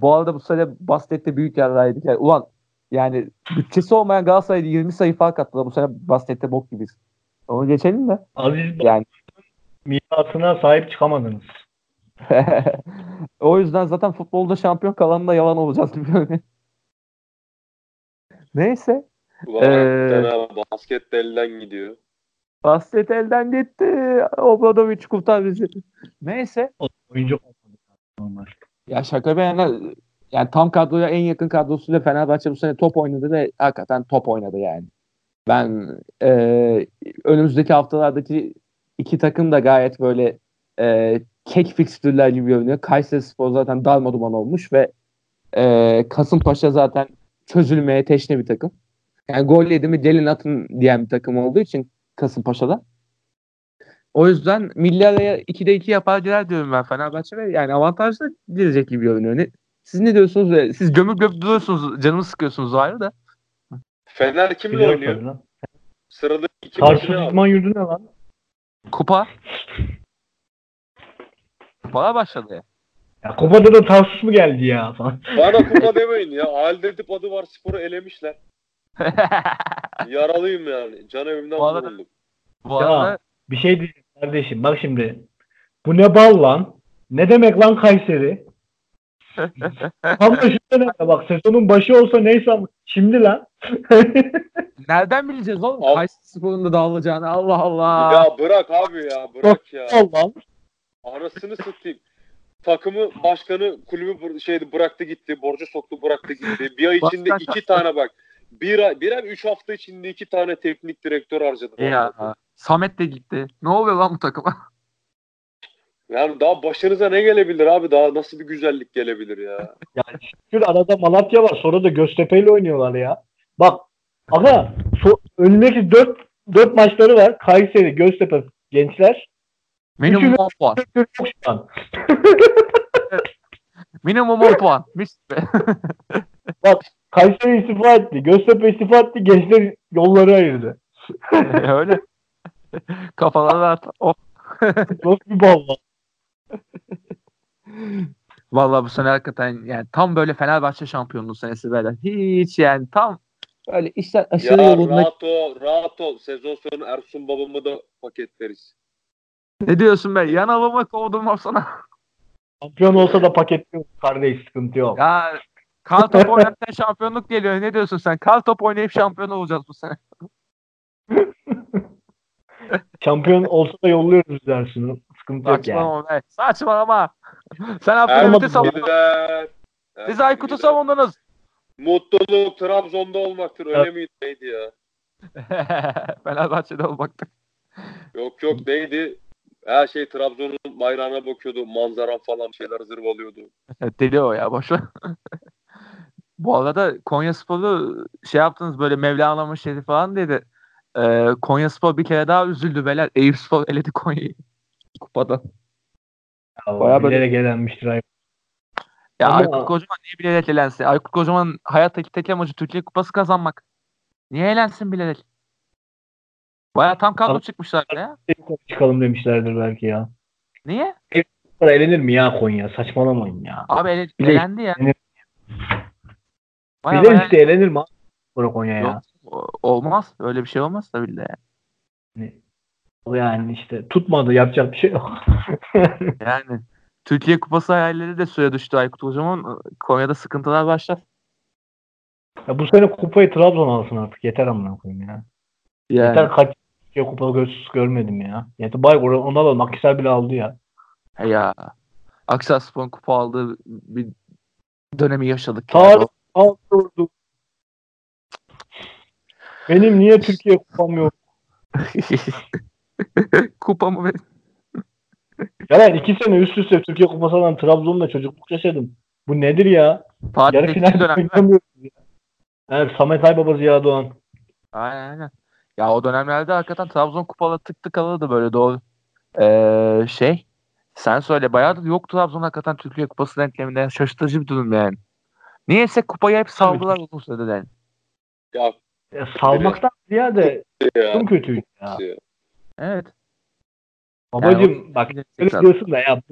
bu arada bu sene baskette büyük yerlerdeydik. Yani, ulan yani bütçesi olmayan Galatasaray'da 20 sayı fark attılar. Bu sene baskette bok gibiyiz. Onu geçelim de. Aziz Yani mirasına sahip çıkamadınız. o yüzden zaten futbolda şampiyon kalanında yalan olacağız. Neyse. Ulan Ee, basket de elden gidiyor. Basket elden gitti. Obradovic kurtar bizi. Neyse. O oyuncu olmadı. Ya şaka bir yana yani tam kadroya en yakın kadrosuyla Fenerbahçe bu sene top oynadı ve hakikaten top oynadı yani. Ben e, önümüzdeki haftalardaki iki takım da gayet böyle e, kek fikstürler gibi görünüyor. Kayseri Spor zaten darmaduman olmuş ve e, Kasımpaşa zaten çözülmeye teşne bir takım. Yani gol yedi mi gelin atın diyen bir takım olduğu için Kasımpaşa'da. O yüzden milli araya 2'de 2 yapar girer diyorum ben Fenerbahçe ve yani avantajlı girecek gibi görünüyor. Ne, siz ne diyorsunuz? Siz gömüp gömüp duruyorsunuz. Canımı sıkıyorsunuz ayrı da. Fener kimle oynuyor? Sırada iki var? İdman Yurdu ne lan? Kupa. Kupalar başladı ya. Ya Kupa'da da Tarsus mu geldi ya falan. Bana kupa demeyin ya. Edip adı var sporu elemişler. Yaralıyım yani. Can evimden Bu arada- vuruldum. Bu Ya. arada Bir şey diyeyim kardeşim bak şimdi. Bu ne bal lan? Ne demek lan Kayseri? Tam da şu sene bak sezonun başı olsa neyse ama şimdi lan. nereden bileceğiz oğlum? Al. Kayseri Spor'un da dağılacağını. Allah Allah. Ya bırak abi ya. Bırak ya. Allah. Anasını satayım. Takımı başkanı kulübü şeydi bıraktı gitti. Borcu soktu bıraktı gitti. Bir ay içinde Başkan- iki tane bak. Bir ay, bir ay üç hafta içinde iki tane teknik direktör harcadı. Ya. Samet de gitti. Ne oluyor lan bu takıma? Yani daha başınıza ne gelebilir abi? Daha nasıl bir güzellik gelebilir ya? Ya şükür arada Malatya var. Sonra da Göztepe ile oynuyorlar ya. Bak aga so- önündeki 4 4 maçları var. Kayseri, Göztepe, Gençler. Minimum Üçünü- 10 puan. Yok şu an. Minimum 10 puan. Mis be. Kayseri istifa etti. Göztepe istifa etti. Gençler yolları ayırdı. Öyle. Kafalar rahat. Oh. Nasıl bir bal? Vallahi bu sene hakikaten yani tam böyle Fenerbahçe şampiyonluğu senesi böyle. Hiç yani tam böyle işler aşırı ya yolunda. rahat ol, rahat ol. Sezon sonu Ersun babamı da paketleriz. Ne diyorsun be? Yan avıma kovdum sana. Şampiyon olsa da paketliyor. Kardeş sıkıntı yok. Ya kar top oynarken şampiyonluk geliyor. Ne diyorsun sen? Kar top oynayıp şampiyon olacağız bu sene. Şampiyon olsa da yolluyoruz dersin. Sıkıntı yok yani. Saçmalama be. Saçmalama. Sen Abdülhamit'i savundun. Biz Aykut'u savundunuz. Mutluluk Trabzon'da olmaktır. Öyle Evet. miydi? Neydi ya? Fenerbahçe'de olmaktı. Yok yok neydi? Her şey Trabzon'un bayrağına bakıyordu. Manzara falan şeyler zırvalıyordu. Deli o ya boş. Bu arada Konya Spor'u şey yaptınız böyle Mevlana Şerif falan dedi. Ee, Konya Spor bir kere daha üzüldü beyler. Eyüp Spor eledi Konya'yı kupada. Ya, Bayağı böyle- bilerek elenmiştir. ay- Ya Ama- Aykut Kocaman niye bilerek elensin? Aykut Kocaman hayattaki tek amacı Türkiye Kupası kazanmak. Niye elensin bilerek? Baya tam kadro çıkmışlar ya. Çıkalım demişlerdir belki ya. Niye? Sonra elenir mi ya Konya? Saçmalamayın ya. Abi ele, Bile- elendi ya. Elenir. Baya Bilir baya işte elenir mi? Sonra Konya ya. Yok, olmaz. Öyle bir şey olmaz tabii de. Yani, yani işte tutmadı yapacak bir şey yok. Yani Türkiye Kupası hayalleri de suya düştü Aykut Hocam'ın. Konya'da sıkıntılar başlar. Ya bu sene kupayı Trabzon alsın artık. Yeter amına koyayım ya. Yani. Yeter kaç Türkiye kupa gö- görmedim ya. Yeter bay onu alalım. Akhisar bile aldı ya. Ya. Aksaspor'un kupa aldığı bir dönemi yaşadık. Tarih aldırdı. Benim niye Türkiye kupam yok? kupa mı? Ya ben iki sene üst üste Türkiye kupası alan Trabzon'la çocukluk yaşadım. Bu nedir ya? Fatih Yarı Tekin final dönem. oynamıyoruz ya. Evet Samet Aybaba Ziya Doğan. Aynen aynen. Ya o dönemlerde hakikaten Trabzon kupalı tık tık alırdı böyle doğru. Ee, şey sen söyle bayağıdır yok Trabzon hakikaten Türkiye Kupası denkleminde şaşırtıcı bir durum yani. Niyeyse kupayı hep saldılar uzun yani. Ya Ya, salmaktan ziyade ya. çok kötüydü ya. Evet. Babacım o- bak öyle diyorsun da ya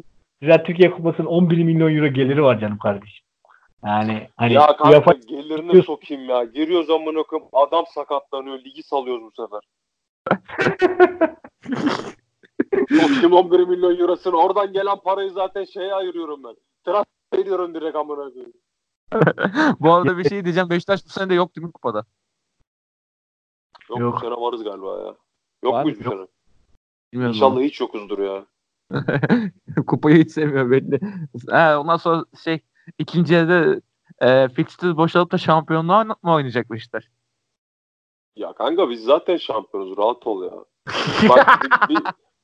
güzel Türkiye Kupası'nın 11 milyon euro geliri var canım kardeşim. Yani hani Ya kanka UEFA gelirini sokayım ya. Giriyoruz amına koyayım adam sakatlanıyor ligi salıyoruz bu sefer. Sokayım 11 milyon eurosunu oradan gelen parayı zaten şeye ayırıyorum ben. Transfer ediyorum direkt amına koyayım. bu arada bir şey diyeceğim. Beşiktaş bu sene de yok değil mi kupada? Yok, Yok. bu sene varız galiba ya. Yok Var muyuz mı? bu sene? Bilmiyorum İnşallah hiç yokuzdur ya. Kupayı hiç sevmiyor belli. Ha, ondan sonra şey ikinci yarıda e, fixture boşalıp da şampiyonluğa mı oynayacak Beşiktaş? Ya kanka biz zaten şampiyonuz rahat ol ya. Bak bir, bir,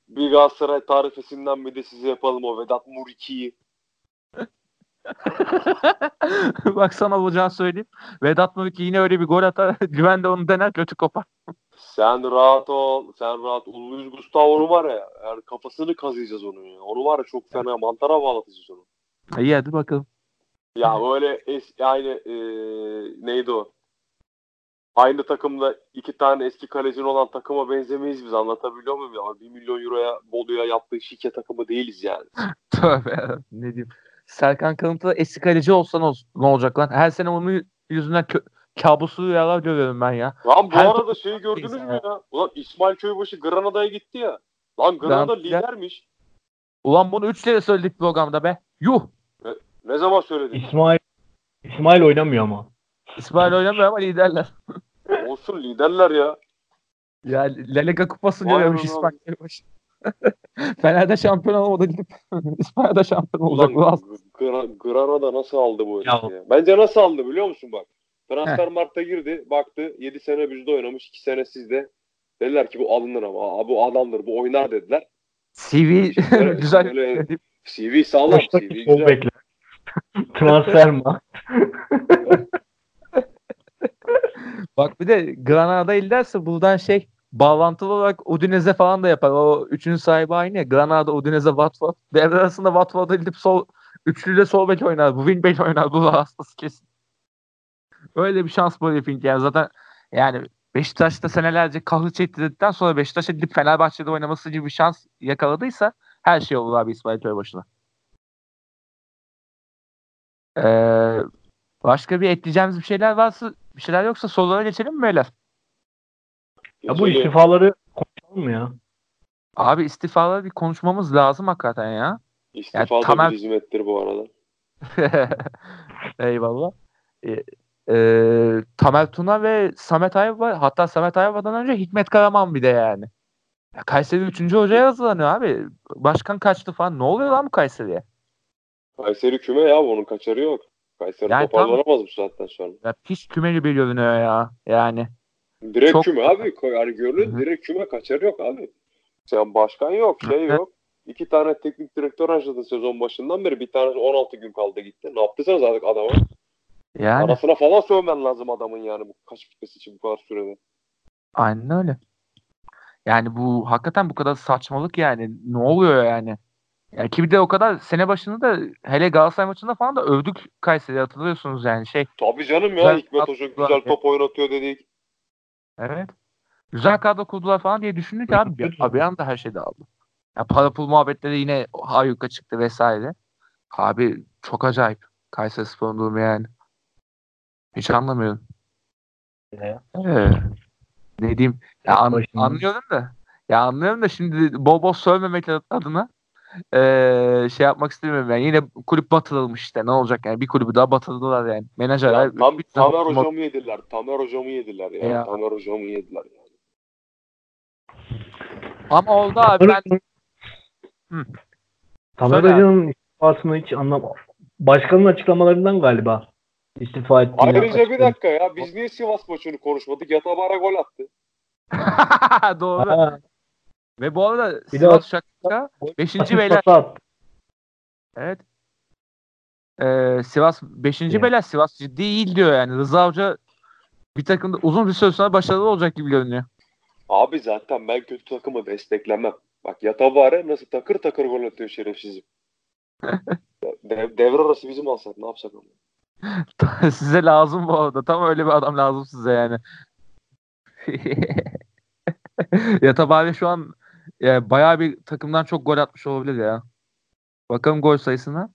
bir Galatasaray tarifesinden bir de size yapalım o Vedat Muriki'yi. Bak sana olacağını söyleyeyim. Vedat Muriqi yine öyle bir gol atar. Güven de onu dener kötü kopar. Sen rahat ol. Sen rahat ol. Luis Gustavo'nu var ya. Yani kafasını kazıyacağız onun ya. Onu var ya çok fena mantara bağlatacağız onu. İyi hadi bakalım. Ya böyle es, aynı e, neydi o? Aynı takımda iki tane eski kalecin olan takıma benzemeyiz biz anlatabiliyor muyum ya? 1 milyon euroya Bolu'ya yaptığı şike takımı değiliz yani. Tövbe ne diyeyim. Serkan Kanıt'ta eski kaleci olsan ol- ne olacak lan? Her sene onun yüzünden kö- kabuslu rüyalar görüyorum ben ya. Lan bu Her arada şeyi gördünüz mü ya? Ulan İsmail Köybaşı Granada'ya gitti ya. Lan Granada Granada- lidermiş. Ulan bunu üç kere söyledik programda be. Yuh. Ne zaman söyledin? İsmail İsmail oynamıyor ama. İsmail oynamıyor ama liderler. Olsun liderler ya. Ya La Liga kupası Vay görüyormuş be İsmail Köybaşı. Fener'de şampiyon olamadı gidip İspanya'da şampiyon olacak. Ulan Ulan. Gra- Granada nasıl aldı bu Ya. herifi ya? Bence nasıl aldı biliyor musun bak. Transfer Mart'ta girdi. Baktı 7 sene bizde oynamış. 2 sene sizde. Dediler ki bu alınır ama. Aa, bu adamdır. Bu oynar dediler. CV Böyle- güzel. böyle- CV sağlam. CV güzel. bekler. Transfer mi? Bak bir de Granada il derse buradan şey bağlantılı olarak Udinese falan da yapar. O üçüncü sahibi aynı ya. Granada, Udinese, Watford. Devre arasında Watford'a gidip sol üçlüyle sol bek oynar. Bu wing bek oynar. Bu hastası kesin. Öyle bir şans bu herifin yani zaten yani Beşiktaş'ta senelerce kahır çektirdikten sonra Beşiktaş'a gidip Fenerbahçe'de oynaması gibi bir şans yakaladıysa her şey olur abi İsmail Köybaşı'na. Ee, başka bir ekleyeceğimiz bir şeyler varsa bir şeyler yoksa sorulara geçelim mi beyler? Ya bu istifaları konuşalım mı ya? Abi istifaları bir konuşmamız lazım hakikaten ya. İstifa Ya, da Tamer- bir hizmettir bu arada. Eyvallah. Ee, e, Tamer Tuna ve Samet Ayva hatta Samet Ayva'dan önce Hikmet Karaman bir de yani. Ya Kayseri 3. hocaya hazırlanıyor abi. Başkan kaçtı falan. Ne oluyor lan bu Kayseri'ye? Kayseri küme ya onun kaçarı yok. Kayseri Yani toparlanamaz bu saatten sonra. Ya pis kümeli bir görünüyor ya. Yani. Direkt Çok- küme abi. Yani hı. direkt küme kaçarı yok abi. Sen başkan yok şey yok. İki tane teknik direktör harcadın sezon başından beri. Bir tanesi 16 gün kaldı gitti. Ne yaptıysanız artık adama. Yani. Anasına falan sövmen lazım adamın yani bu kaç bitmesi için bu kadar sürede. Aynen öyle. Yani bu hakikaten bu kadar saçmalık yani. Ne oluyor yani? Ya ki bir de o kadar sene başında da hele Galatasaray maçında falan da övdük Kayseri'yi hatırlıyorsunuz yani şey. Tabii canım ya Güzel Hikmet Hoca güzel top oynatıyor dedik. Evet. Güzel kadro kurdular falan diye düşündük abi. Bir, bir anda her şey dağıldı. Ya para pul muhabbetleri yine hayuka çıktı vesaire. Abi çok acayip. Kayseri Spor'un durumu yani. Hiç anlamıyorum. Ya. Ee, ne diyeyim? Ya an- anlıyorum da. Ya anlıyorum da şimdi bol bol sövmemek adına eee, şey yapmak istemiyorum yani. Yine kulüp batırılmış işte. Ne olacak yani? Bir kulübü daha batırdılar yani. Menajerler Ya, tam, bir- Tamer hocamı yediler. Tamer hocamı yediler ya. Ya. Tamer hocamı yediler yani. Ama oldu abi ben Hı. Tamer. Hoca'nın istifasını hiç anlam Başkanın açıklamalarından galiba istifa ettiğini Ayrıca bir dakika ya. Biz niye Sivas maçını konuşmadık? Yatabara gol attı. doğru. Ha, Ve bu arada Bir Sivas Şaka Beşinci asist beyler. pası attı. Evet. Ee, Sivas 5. Ya. beyler Sivas ciddi değil diyor yani. Rıza Hoca bir takımda uzun bir süre sonra başarılı olacak gibi görünüyor. Abi zaten ben kötü takımı desteklemem. Bak Yatabare nasıl takır takır gol atıyor şerefsizim. Dev, devre arası bizim alsak ne yapsak ama. size lazım bu arada. Tam öyle bir adam lazım size yani. Yatabari şu an ya, bayağı bir takımdan çok gol atmış olabilir ya. Bakalım gol sayısına.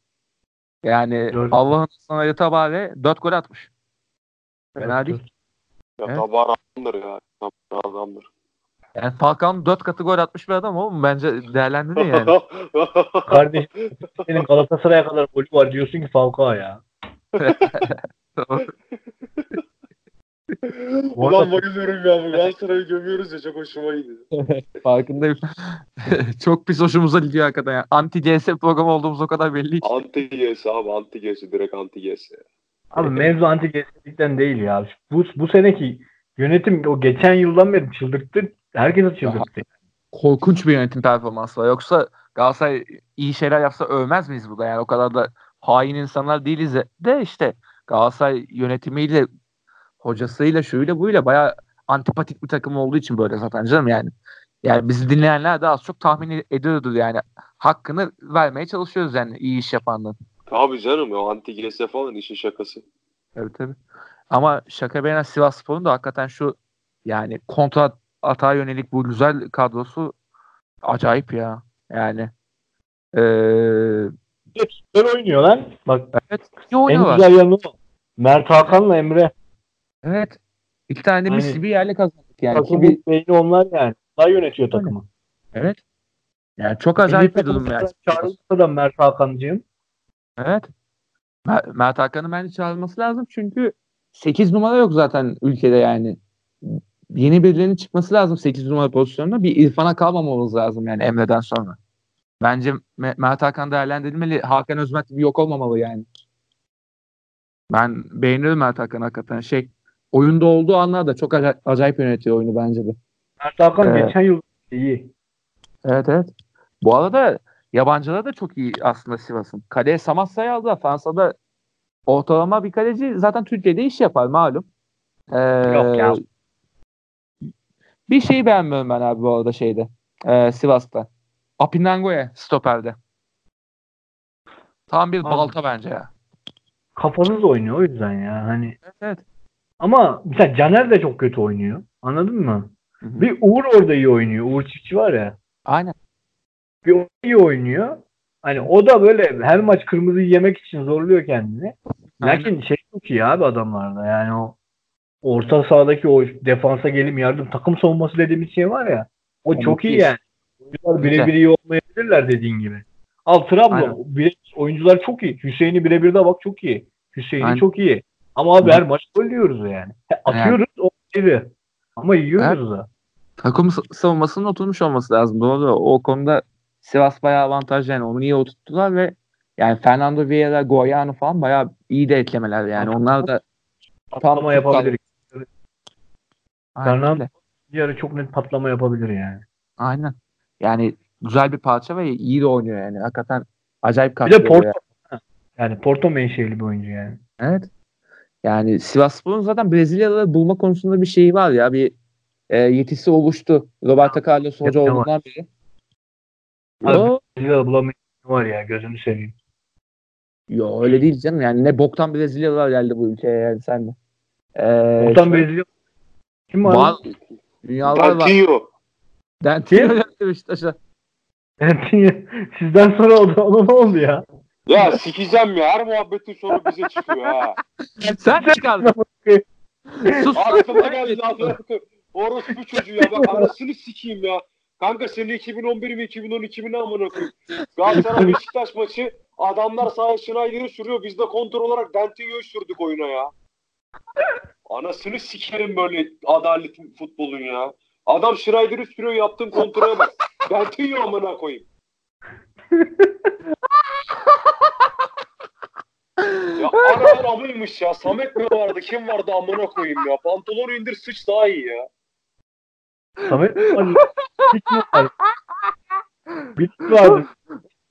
Yani. Allah'ın sana Yatabari 4 gol atmış. Fena değil. Yatabare adamdır ya. Yatabare adamdır. Yani Falcao'nun 4 katı gol atmış bir adam oğlum. Bence değerlendirin yani. Kardeşim senin Galatasaray'a kadar golü var diyorsun ki Falcao ya. Ulan bayılıyorum ya. Bu Galatasaray'ı gömüyoruz ya çok hoşuma gidiyor. Farkındayım. çok pis hoşumuza gidiyor hakikaten. Yani. Anti CS programı olduğumuz o kadar belli ki. Anti GS abi anti GS direkt anti GS. Abi mevzu anti geçtikten değil ya. Bu, bu seneki yönetim o geçen yıldan beri çıldırttı. Herkesi çıldırttı. Korkunç bir yönetim performansı var. Yoksa Galatasaray iyi şeyler yapsa övmez miyiz burada? Yani o kadar da hain insanlar değiliz de, işte Galatasaray yönetimiyle hocasıyla şuyla buyla bayağı antipatik bir takım olduğu için böyle zaten canım yani. Yani bizi dinleyenler de az çok tahmin ediyordur yani. Hakkını vermeye çalışıyoruz yani iyi iş yapanların. Tabii canım ya anti GS falan işin şakası. Tabii tabii. Ama şaka bir yana Sivas Spor'un da hakikaten şu yani kontra atağa yönelik bu güzel kadrosu acayip ya. Yani eee Güzel oynuyor lan. Bak evet iyi en oynuyorlar. güzel yanı o. Mert Hakan'la Emre. Evet. İki tane de mis gibi yerle kazandık yani. Takımın bir- beyni onlar yani. Daha yönetiyor takımı. evet. Yani çok acayip bir durum yani. Çağrılsa da Mert Hakan'cığım. Evet. Mer- Mert Hakan'ın bence çağrılması lazım çünkü 8 numara yok zaten ülkede yani. Yeni birilerinin çıkması lazım 8 numara pozisyonuna. Bir İrfan'a kalmamamız lazım yani Emre'den sonra. Bence Me- Mert Hakan değerlendirilmeli. Hakan Özmet gibi yok olmamalı yani. Ben beğeniyorum Mert Hakan hakikaten. Şey oyunda olduğu anlarda çok aca- acayip yönetiyor oyunu bence de. Mert Hakan Evet. geçen yıl iyi. Evet evet. Bu arada yabancılar da çok iyi aslında Sivas'ın. Kaleye Samatsa'yı aldı. Fransa'da ortalama bir kaleci zaten Türkiye'de iş yapar malum. Ee, Yok ya. Bir şeyi beğenmiyorum ben abi bu arada şeyde. Ee, Sivas'ta. Apinango'ya stoperde. Tam bir Abi. balta bence ya. Kafasız oynuyor o yüzden ya. Hani Evet evet. ama mesela Caner de çok kötü oynuyor. Anladın mı? Hı hı. Bir Uğur orada iyi oynuyor. Uğur Çiftçi var ya. Aynen. Bir o iyi oynuyor. Hani o da böyle her maç kırmızıyı yemek için zorluyor kendini. Lakin şey çok iyi abi adamlarda. Yani o orta sahadaki o defansa gelim yardım takım savunması dediğimiz şey var ya. O O çok iyi yani. Oyuncular birebir iyi olmayabilirler dediğin gibi. Al Trabzon. Bire- oyuncular çok iyi. Hüseyin'i birebir de bak çok iyi. Hüseyin'i çok iyi. Ama abi her maç gol yiyoruz yani. Atıyoruz o ayrı. Ama yiyoruz da. Takım sa- savunmasının oturmuş olması lazım. Doğru. O konuda Sivas bayağı avantajlı yani. Onu iyi oturttular ve yani Fernando Vieira, Goyano falan bayağı iyi de eklemeler yani. Onlar da Patlama yapabilir. Fernando- ara çok net patlama yapabilir yani. Aynen. Yani güzel bir parça ve iyi de oynuyor yani. Hakikaten acayip Bir katkı de veriyor Porto yani Porto menşeli bir oyuncu yani. Evet. Yani Sivasspor'un zaten Brezilyalıları bulma konusunda bir şeyi var ya. Bir e, yetisi oluştu. Roberto Carlos hoca olduğundan beri. Abi, Yo, Brezilya bulamayan var ya gözünü seveyim. yo, öyle değil canım. Yani ne boktan Brezilyalılar geldi bu ülkeye yani sen de. Ee, şöyle- Brezilya kim var? var. Dünyalar var. Dentino geldi Beşiktaş'a. Sizden sonra o da ona ne oldu ya? Ya sikeceğim ya. Her muhabbetin sonu bize çıkıyor ha. Sen çıkardın. Sus. Aklıma geldi. Orospu çocuğu ya. Bak anasını sikeyim ya. Kanka senin 2011 mi 2012 mi ne amına koyayım? Galatasaray Beşiktaş maçı adamlar sahaya Schneider'i sürüyor. Biz de kontrol olarak Dentinho'yu sürdük oyuna ya. Anasını sikerim böyle adaletin futbolun ya. Adam Schneider'i sürüyor yaptığın kontrole bak. Dentinho amına koyayım. Ya aralar amıymış ya. Samet mi vardı? Kim vardı amına koyayım ya? Pantolonu indir sıç daha iyi ya. Samet mi var? Hiç mi var? Bir vardı.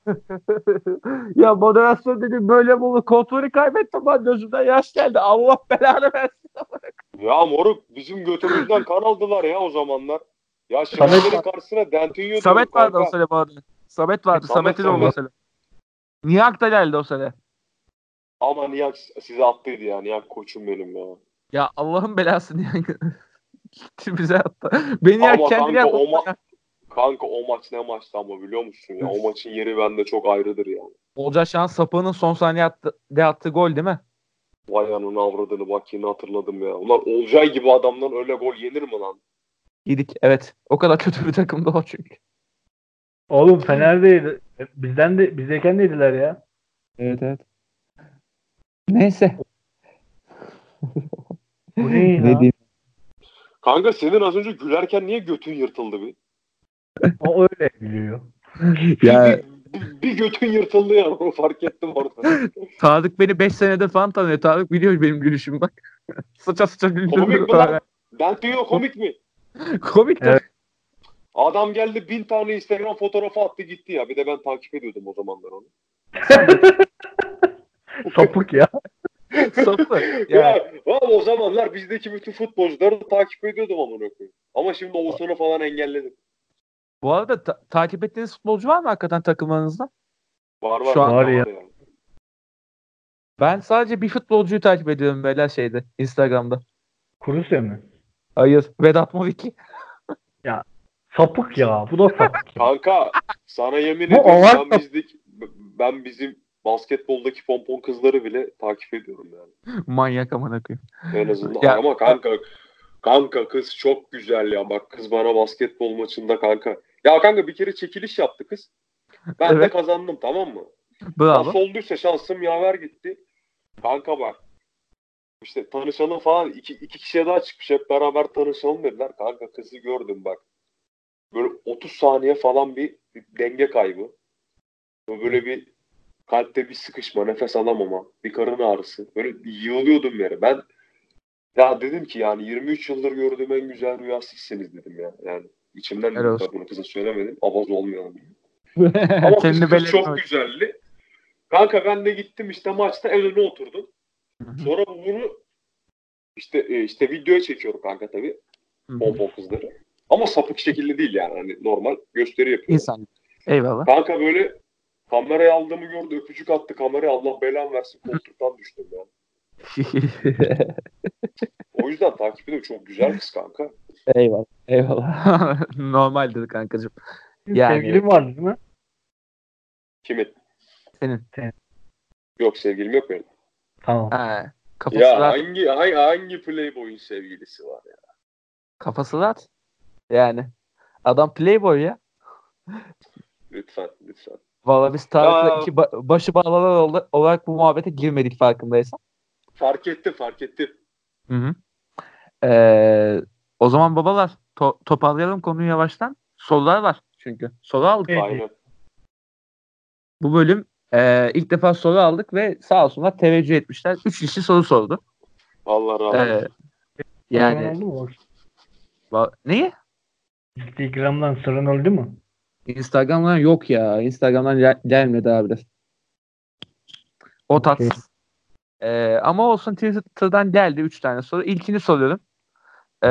ya moderasyon dedim böyle mi olur? Kontrolü kaybettim ben gözümden yaş geldi. Allah belanı versin. Ya moruk bizim götümüzden kan aldılar ya o zamanlar. Ya Samet var. karşısına Dentinho Samet vardı o sene arada. Samet vardı. Samet, Samet'in oldu o Samet. sene. Niyak da geldi o sene. Ama Niyak size attıydı ya. Niyak koçum benim ya. Ya Allah'ın belası Niyak. Gitti bize attı. Beni Niyak Ama kendine kanka o ma- Kanka o maç ne maçtı ama biliyor musun ya? O maçın yeri bende çok ayrıdır ya. Olcay Şahan sapığının son saniye attı, de attığı gol değil mi? Vay anını avradını bak yine hatırladım ya. Ulan Olcay gibi adamdan öyle gol yenir mi lan? Yedik. Evet. O kadar kötü bir takımdı o çünkü. Oğlum Fener'deydi. Bizden de bizdeyken deydiler ya. Evet evet. Neyse. Bu ne ya? ne diyeyim? Kanka senin az önce gülerken niye götün yırtıldı bir? O öyle biliyor. Ya Bir, götün yırtıldı ya onu fark ettim orada. Tarık beni 5 senedir falan tanıyor. Tarık biliyor benim gülüşümü bak. sıça sıça güldüm. Komik mi lan? Dentinho komik mi? Komik de. Evet. Adam geldi bin tane Instagram fotoğrafı attı gitti ya. Bir de ben takip ediyordum o zamanlar onu. Sapık ya. Sapı. Ya, Ya, vallahi o zamanlar bizdeki bütün futbolcuları takip ediyordum amına koyayım. Ama şimdi Oğuzhan'ı falan engelledim. Bu arada ta- takip ettiğiniz futbolcu var mı hakikaten takımlarınızda? Var var. Şu an- Var ya. yani. Ben sadece bir futbolcuyu takip ediyorum böyle şeyde Instagram'da. Kuruse mi? Hayır. Vedat Moviki. Sapık ya. Bu da sapık. Kanka sana yemin ediyorum ben bizdik ben bizim basketboldaki pompon kızları bile takip ediyorum yani. Manyak amına koyayım. En azından. Ya- Ama kanka kanka kız çok güzel ya. Bak kız bana basketbol maçında kanka. Ya kanka bir kere çekiliş yaptı kız. Ben de Evet. kazandım tamam mı? Bravo. Nasıl olduysa şansım yaver gitti. Kanka bak. İşte tanışalım falan. iki, iki kişiye daha çıkmış. Hep beraber tanışalım dediler. Kanka kızı gördüm bak. Böyle 30 saniye falan bir, bir denge kaybı. Böyle bir kalpte bir sıkışma, nefes alamama, bir karın ağrısı. Böyle yığılıyordum yere. Ben ya dedim ki yani 23 yıldır gördüğüm en güzel rüya sizsiniz dedim ya. Yani içimden Helal olsun. bunu kıza söylemedim. Abaz olmayalım diye. Ama kız, Kendini kız belli çok etme. güzeldi. Kanka ben de gittim işte maçta en öne oturdum. Sonra bu bunu işte e, işte videoya çekiyorum kanka tabii. Hı hı. Pompon kızları. Ama sapık şekilde değil yani. Hani normal gösteri yapıyorum. İnsan. Eyvallah. Kanka böyle kamerayı aldığımı gördü. Öpücük attı kameraya. Allah belan versin. Koltuktan düştüm ya. O yüzden takip ediyorum. Çok güzel kız kanka. eyvallah. Eyvallah. Normaldir kankacığım. Yani- Sevgilin vardı değil mi? Kimin? Senin. Senin. Yok sevgilim yok benim. Tamam. Ha, kafası Ya rahat. hangi, hangi, hangi playboy'un sevgilisi var ya? Kafası rahat. Yani. Adam playboy ya. Lütfen lütfen. Valla biz Tarık'la iki ba- başı bağlanan ol- olarak bu muhabbete girmedik farkındaysan. Fark ettim fark ettim. Hı hı. Ee, o zaman babalar to- toparlayalım konuyu yavaştan. Sorular var çünkü. Soru aldık. Evet. Aynen. Bu bölüm e, ilk defa soru aldık ve sağ olsunlar teveccüh etmişler. Üç kişi soru sordu. Allah razı olsun. Ee, yani va- neyi? Instagram'dan sorun oldu mu? Instagram'dan yok ya. Instagram'dan gel- gelmedi abi. O tatsız. Ee, ama olsun Twitter'dan geldi 3 tane soru. İlkini soruyorum. Ee,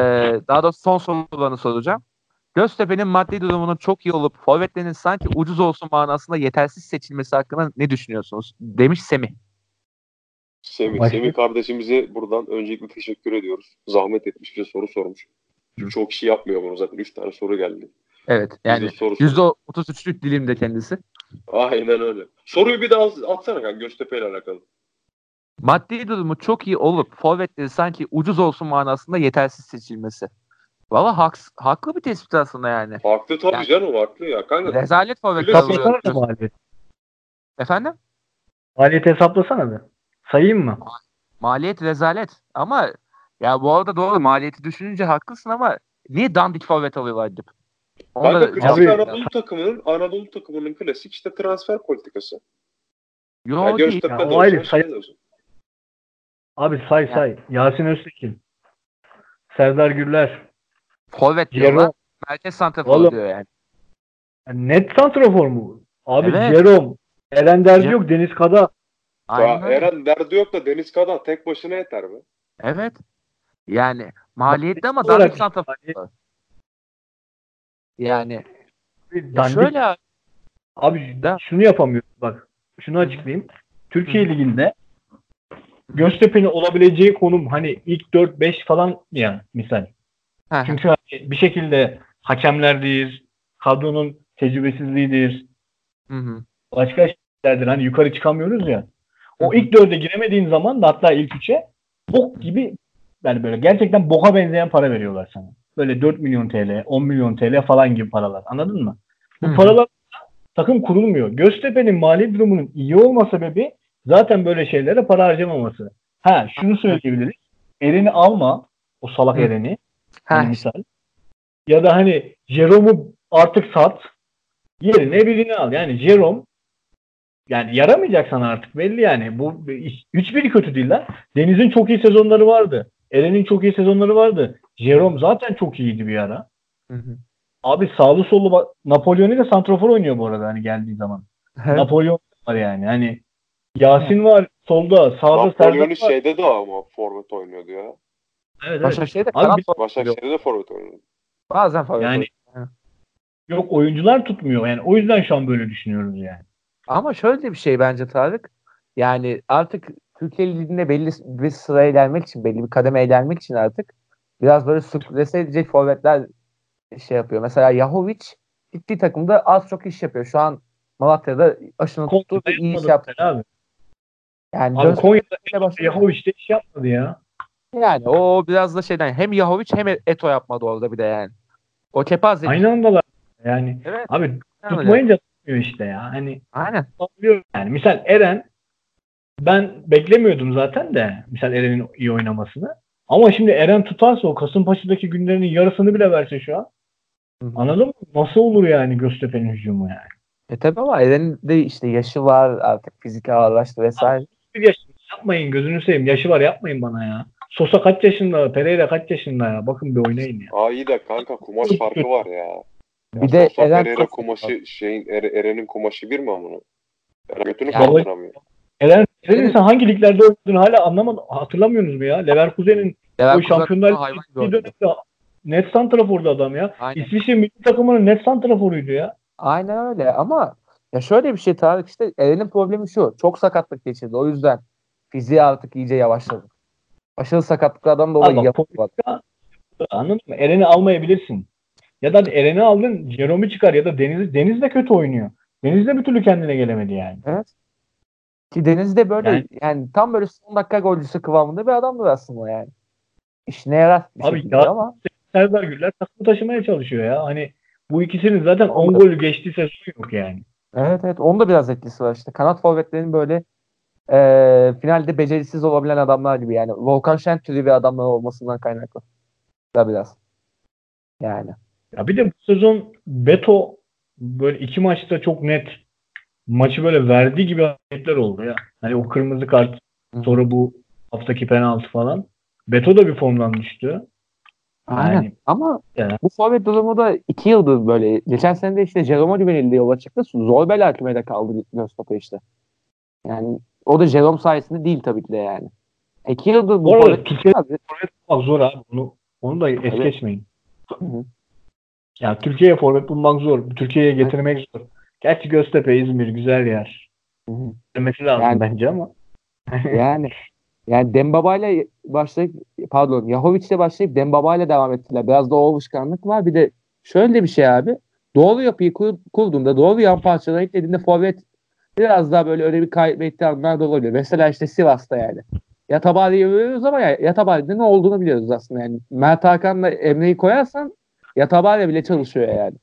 daha doğrusu son sorularını soracağım. Göztepe'nin maddi durumunun çok iyi olup forvetlerinin sanki ucuz olsun manasında yetersiz seçilmesi hakkında ne düşünüyorsunuz? Demiş Semih. Semih, Başka? Semih kardeşimize buradan öncelikle teşekkür ediyoruz. Zahmet etmiş bize soru sormuş. Hı. Çok kişi yapmıyor bunu zaten. 3 tane soru geldi. Evet yani Bize soru %33'lük dilimde kendisi. Aynen öyle. Soruyu bir daha atsana kanka Göztepe ile alakalı. Maddi durumu çok iyi olup forvetleri sanki ucuz olsun manasında yetersiz seçilmesi. Valla haks, haklı bir tespit aslında yani. Haklı tabii Yani- canım haklı ya. Kanka Rezalet forvet alıyor. Efendim? Maliyeti hesaplasana bir. Sayayım mı? Maliyet rezalet. Ama ya bu arada doğru maliyeti düşününce haklısın ama niye dandik forvet alıyorlar? Onu Kanka klasik Abi- Anadolu takımının Anadolu takımının klasik işte transfer politikası. Yo Yani değil. Ya, o ayrı, şey say-. Abi say say. Yasin Öztekin. Serdar Gürler. Forvet diyorlar. Merkez santrafor diyor yani. Yani net santrafor mu? Abi Evet. Jerome. Eren Derdi Jer- yok. Deniz Kada. Ya Aynen. Eren derdi yok da Deniz Kadan tek başına yeter mi? Evet. Yani maliyetli ama olarak- dandik santrafor. Yani ya Dandik. şöyle abi. Abi Da- şunu yapamıyoruz bak. Şunu açıklayayım. Türkiye Ligi'nde Göztepe'nin olabileceği konum hani ilk 4-5 falan ya misal. Çünkü hani bir şekilde hakemlerdeyiz. Kadronun tecrübesizliğidir. Hı hı. Başka şeylerdir. Hani yukarı çıkamıyoruz ya. Hı O hı. ilk dörde giremediğin zaman da hatta ilk üçe bok gibi yani böyle gerçekten boka benzeyen para veriyorlar sana. Böyle 4 milyon TL, 10 milyon TL falan gibi paralar. Anladın mı? Bu Hı hı. paralar takım kurulmuyor. Göztepe'nin mali durumunun iyi olma sebebi zaten böyle şeylere para harcamaması. Ha şunu söyleyebiliriz. Eren'i alma. O salak Hı. Eren'i. Hani misal. Ya da hani Jerome'u artık sat. Yerine birini al. Yani Jerome yani yaramayacak sana artık belli yani. Bu hiçbiri kötü değil lan. Deniz'in çok iyi sezonları vardı. Eren'in çok iyi sezonları vardı. Jerome zaten çok iyiydi bir ara. Hı hı. Abi sağlı sollu bak Napolyon ile santrafor oynuyor bu arada hani geldiği zaman. Evet. Napolyon var yani. Hani Yasin var solda, sağda Serdar var. şeyde de ama forvet oynuyordu ya. Evet, evet. Abi kanat biz- forvet Başakşehir'de de forvet oynuyordu. Bazen forvet Yani- oynuyor. Yok oyuncular tutmuyor. Yani o yüzden şu an böyle düşünüyoruz yani. Ama şöyle de bir şey bence Tarık. Yani artık Türkiye Ligi'nde belli bir sıraya gelmek için, belli bir kademeye gelmek için artık biraz böyle sürklese edecek forvetler şey yapıyor. Mesela Yahovic gittiği takımda az çok iş yapıyor. Şu an Malatya'da aşını tuttu iyi iş yaptı. Abi, Yani abi Konya'da. Yahovic de iş yapmadı ya. Yani o biraz da şeyden hem Yahovic hem Eto yapmadı orada bir de yani. O kepaze. Aynı andalar. Yani Evet. abi Aynen. tutmayınca tutmuyor işte ya. Hani Aynen. Yani. Misal Eren ben beklemiyordum zaten de misal Eren'in iyi oynamasını. Ama şimdi Eren tutarsa o Kasımpaşa'daki günlerinin yarısını bile verse şu an. Hı hı. Anladın mı? Nasıl olur yani Göztepe'nin hücumu yani? E tabi ama Eren'in de işte yaşı var artık fizik ağırlaştı vesaire. Bir yaş yapmayın gözünü seveyim. Yaşı var yapmayın bana ya. Sosa kaç yaşında? Pereira kaç yaşında ya? Bakın bir oynayın ya. Aa iyi de kanka kumaş farkı var ya. Bir de Sosa Eren Pereira kumaşı şeyin Er- Eren'in kumaşı bir mi amına? Eren götünü Yani- kaldıramıyor. Eren, Eren'in sen hangi liglerde oynadığını hala anlamadım. Hatırlamıyorsunuz mu ya? Leverkusen'in o Leverkusen şampiyonlar hayvan gibi Ligi döneminde net santrafordu adam ya. Aynen. İsviçre milli takımının net santraforuydu ya. Aynen öyle ama ya şöyle bir şey Tarık işte Eren'in problemi şu. Çok sakatlık geçirdi. O yüzden fiziği artık iyice yavaşladı. Aşırı sakatlıklardan dolayı Ama yapamadı. Anladın mı? Eren'i almayabilirsin. Ya da Eren'i aldın Jerome'u çıkar ya da Deniz Deniz de kötü oynuyor. Deniz de bir türlü kendine gelemedi yani. Evet. Ki Deniz de böyle yani, Yani- tam böyle son dakika golcüsü kıvamında bir adamdır aslında yani. İşine yarar bir Abi şekilde ya- ama Serdar Güller takımı taşımaya çalışıyor ya. Hani bu ikisinin zaten 10 Oldu. golü geçtiği sezon yok yani. Evet evet onun da biraz etkisi var işte. Kanat forvetlerin böyle e, finalde becerisiz olabilen adamlar gibi yani. Volkan Şen türü bir adamlar olmasından kaynaklı. Da biraz. Yani. Ya bir de bu sezon Beto böyle iki maçta çok net maçı böyle verdiği gibi hareketler oldu ya. Hani o kırmızı kart sonra bu haftaki penaltı falan. Beto da bir formdan düştü. Aynen. Yani- Ama Yani. bu forvet durumu da iki yıldır böyle. Geçen sene de işte Jerome Oliveira'yla yola çıktı. Zor bela kümede kaldı Göztepe işte. Yani o da Jerome sayesinde değil tabii ki de yani. İki yıldır bu forvet. Bak zor abi. Onu, onu da es Evet. geçmeyin. Hı hı. Ya Türkiye'ye forvet bulmak zor. Türkiye'ye getirmek zor. Gerçi Göztepe, İzmir güzel yer. Hı hı. Demesi lazım Yani- bence ama. Yani yani Dembaba ile başlayıp pardon Yahovic'le başlayıp Dembaba ile devam ettiler. Biraz da o alışkanlık var. Bir de şöyle bir şey abi. Doğru yapıyı kur, kurduğunda doğru yan parçaları eklediğinde forvet biraz daha böyle öyle bir kaybettiği anlar da olabilir. Mesela işte Sivas'ta yani. Yatabari'yi övüyoruz ama ya, Yatabari'de ne olduğunu biliyoruz aslında yani. Mert Hakan'la Emre'yi koyarsan Yatabari bile çalışıyor yani.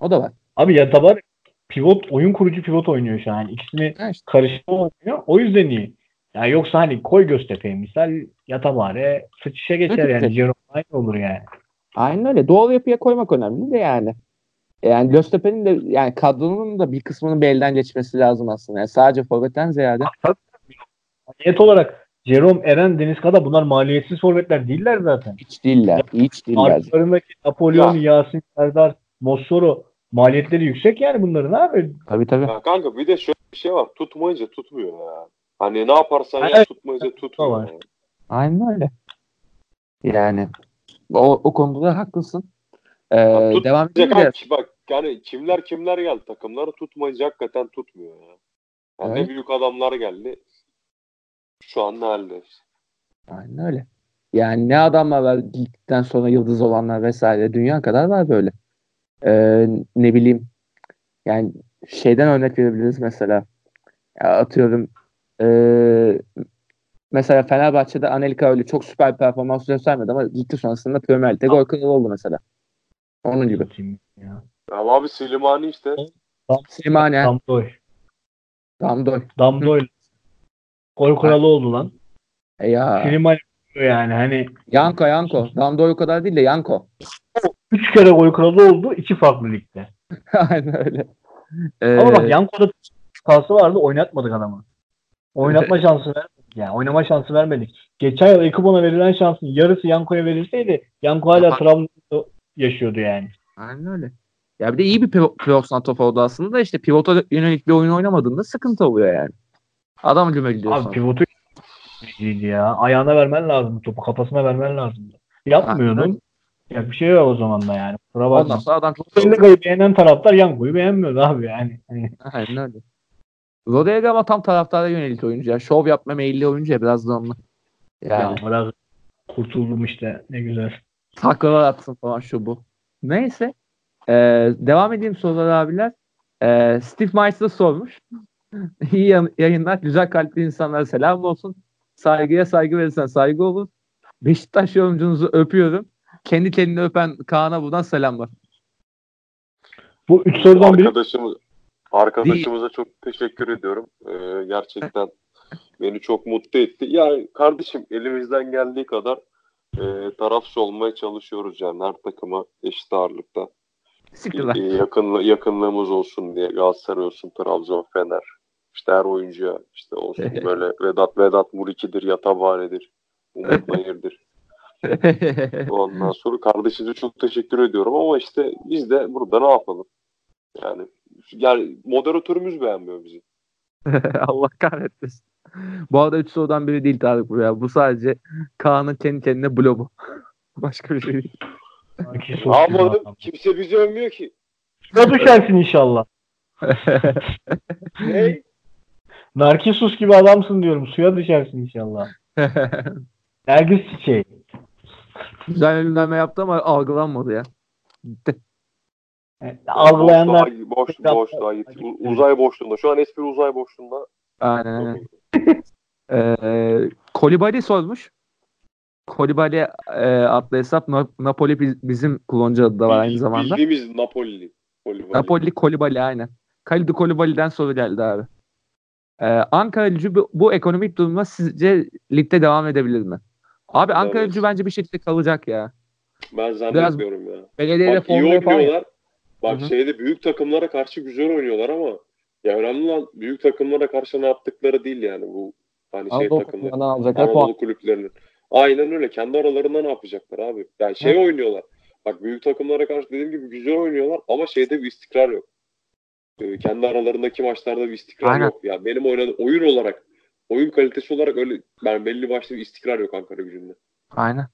O da var. Abi Yatabari pivot, oyun kurucu pivot oynuyor şu an. Yani ikisini işte. karıştırma oynuyor. O yüzden iyi. Yani yoksa hani koy Göztepe'ye misal Yatabari sıçışa geçer yani. Jerome aynı olur yani. Aynen öyle. Doğru yapıya koymak önemli de yani. Yani Göztepe'nin de yani kadronun da bir kısmının bir elden geçmesi lazım aslında. Yani sadece forvetten ziyade. Niyet olarak Jerome, Eren, Deniz Kada bunlar maliyetsiz forvetler değiller zaten. Hiç değiller. Hiç değiller. Arkalarındaki Napolyon, Yasin, Serdar, Mossoro maliyetleri yüksek yani bunların abi. Tabii tabii. Ya kanka bir de şöyle bir şey var. Tutmayınca tutmuyor ya. Hani ne yaparsan yap Evet. Yani. Aynen öyle. Yani o, o konuda da haklısın. Ee, Ya tut- devam edelim bak yani kimler kimler geldi takımları tutmayınca hakikaten tutmuyor ya. Yani Evet. ne büyük adamlar geldi. Şu an ne halde? Aynen öyle. Yani ne adamlar var gittikten sonra yıldız olanlar vesaire. Dünya kadar var böyle. Ee, ne bileyim. Yani şeyden örnek verebiliriz mesela. Ya atıyorum ee, mesela Fenerbahçe'de Anelka öyle çok süper bir performans göstermedi ama gitti sonrasında Premier Lig'de gol kralı oldu mesela. Onun gibi. Ya. Ya abi Silimani işte. Slimani, Damdoy. Damdoy. Damdoy. Gol kralı oldu lan. E ya. Slimani yani hani Yanko Yanko. Damdoy o kadar değil de Yanko. üç kere gol kralı oldu iki farklı ligde. Aynen öyle. Ee, Ama bak Yanko'da şansı vardı oynatmadık adamı. Oynatma şansı vermedik yani. Oynama şansı vermedik. Geçen yıl Ekubon'a verilen şansın yarısı Yanko'ya verilseydi Yanko hala Trabzon'da yaşıyordu yani. Aynen öyle. Ya bir de iyi bir pivot, pivot santrafor oldu aslında. İşte pivota yönelik bir oyun oynamadığında sıkıntı oluyor yani. Adam cüme gidiyor Abi sonra. pivotu ya. Ayağına vermen lazım. Topu kafasına vermen lazım. Yapmıyordun. Ya bir şey yok o zaman da yani. Kusura bakma. Ondan sonra adam çok beğenen taraftar Yanko'yu beğenmiyordu abi yani. Aynen öyle. Rodrigo ama tam taraftara yönelik oyuncu ya. Şov yapma meyilli oyuncu ya biraz da onunla. Yani ya bırak kurtuldum işte ne güzel. taklalar atsın falan şu bu. Neyse. Ee, devam edeyim sorular abiler. Ee, Steve Meister sormuş. İyi yayınlar. Güzel kalpli insanlara selam olsun. Saygıya saygı verirsen saygı olur. Beşiktaş yorumcunuzu öpüyorum. Kendi kendini öpen Kaan'a buradan selamlar. Bu üç sorudan biri Arkadaşımız, arkadaşımıza çok teşekkür ediyorum. Ee, gerçekten beni çok mutlu etti. Ya kardeşim elimizden geldiği kadar e, tarafsız olmaya çalışıyoruz yani her takıma eşit ağırlıkta. E, yakınlı, yakınlığımız olsun diye Galatasaray olsun, Trabzon, Fener. İşte her oyuncuya işte olsun böyle Vedat Vedat Muriki'dir, Yatabari'dir, Umut Nayır'dır. Ondan sonra kardeşinize çok teşekkür ediyorum ama işte biz de burada ne yapalım? Yani yani moderatörümüz beğenmiyor bizi. Allah kahretmesin. Bu arada üç sorudan biri değil Tarık bu ya. Bu sadece Kaan'ın kendi kendine blogu. Başka bir şey değil. Ne adam. Kimse bizi övmüyor ki. Suya düşersin inşallah. Ne? Narkisus gibi adamsın diyorum. Suya düşersin inşallah. Nergis çiçeği. Güzel önlenme yaptı ama algılanmadı ya. Gitti. Evet, Algılayanlar boş, boş, boşluğa gitti. U- Uzay boşluğunda. Şu an espri uzay boşluğunda. Aynen aynen. Ee, Kolibali sormuş. Kolibali e, adlı hesap Na- Napoli biz- bizim kullanıcı adı da var aynı zamanda. Bildiğimiz Napoli. Kolibali. Napoli Kolibali aynen. Kalidi Kolibali'den soru geldi abi. Ee, Ankara gücü bu, bu ekonomik durumda sizce ligde devam edebilir mi? Abi Ankara Evet. gücü bence bir şekilde kalacak ya. Ben zannetmiyorum ya. Belediyeyle Bak iyi formülü falan. Bak Hı hı. şeyde büyük takımlara karşı güzel oynuyorlar ama ya önemli olan büyük takımlara karşı ne yaptıkları değil yani bu hani şey Anadolu takımlar. alacaklar. Anadolu kulüplerinin. Aynen öyle. Kendi aralarında ne yapacaklar abi? Yani şey oynuyorlar. Bak büyük takımlara karşı dediğim gibi güzel oynuyorlar ama şeyde bir istikrar yok. Ee, kendi aralarındaki maçlarda bir istikrar Aynen. yok. Ya benim oynadığım oyun olarak, oyun kalitesi olarak öyle ben belli başlı bir istikrar yok Ankara gücünde. Aynen.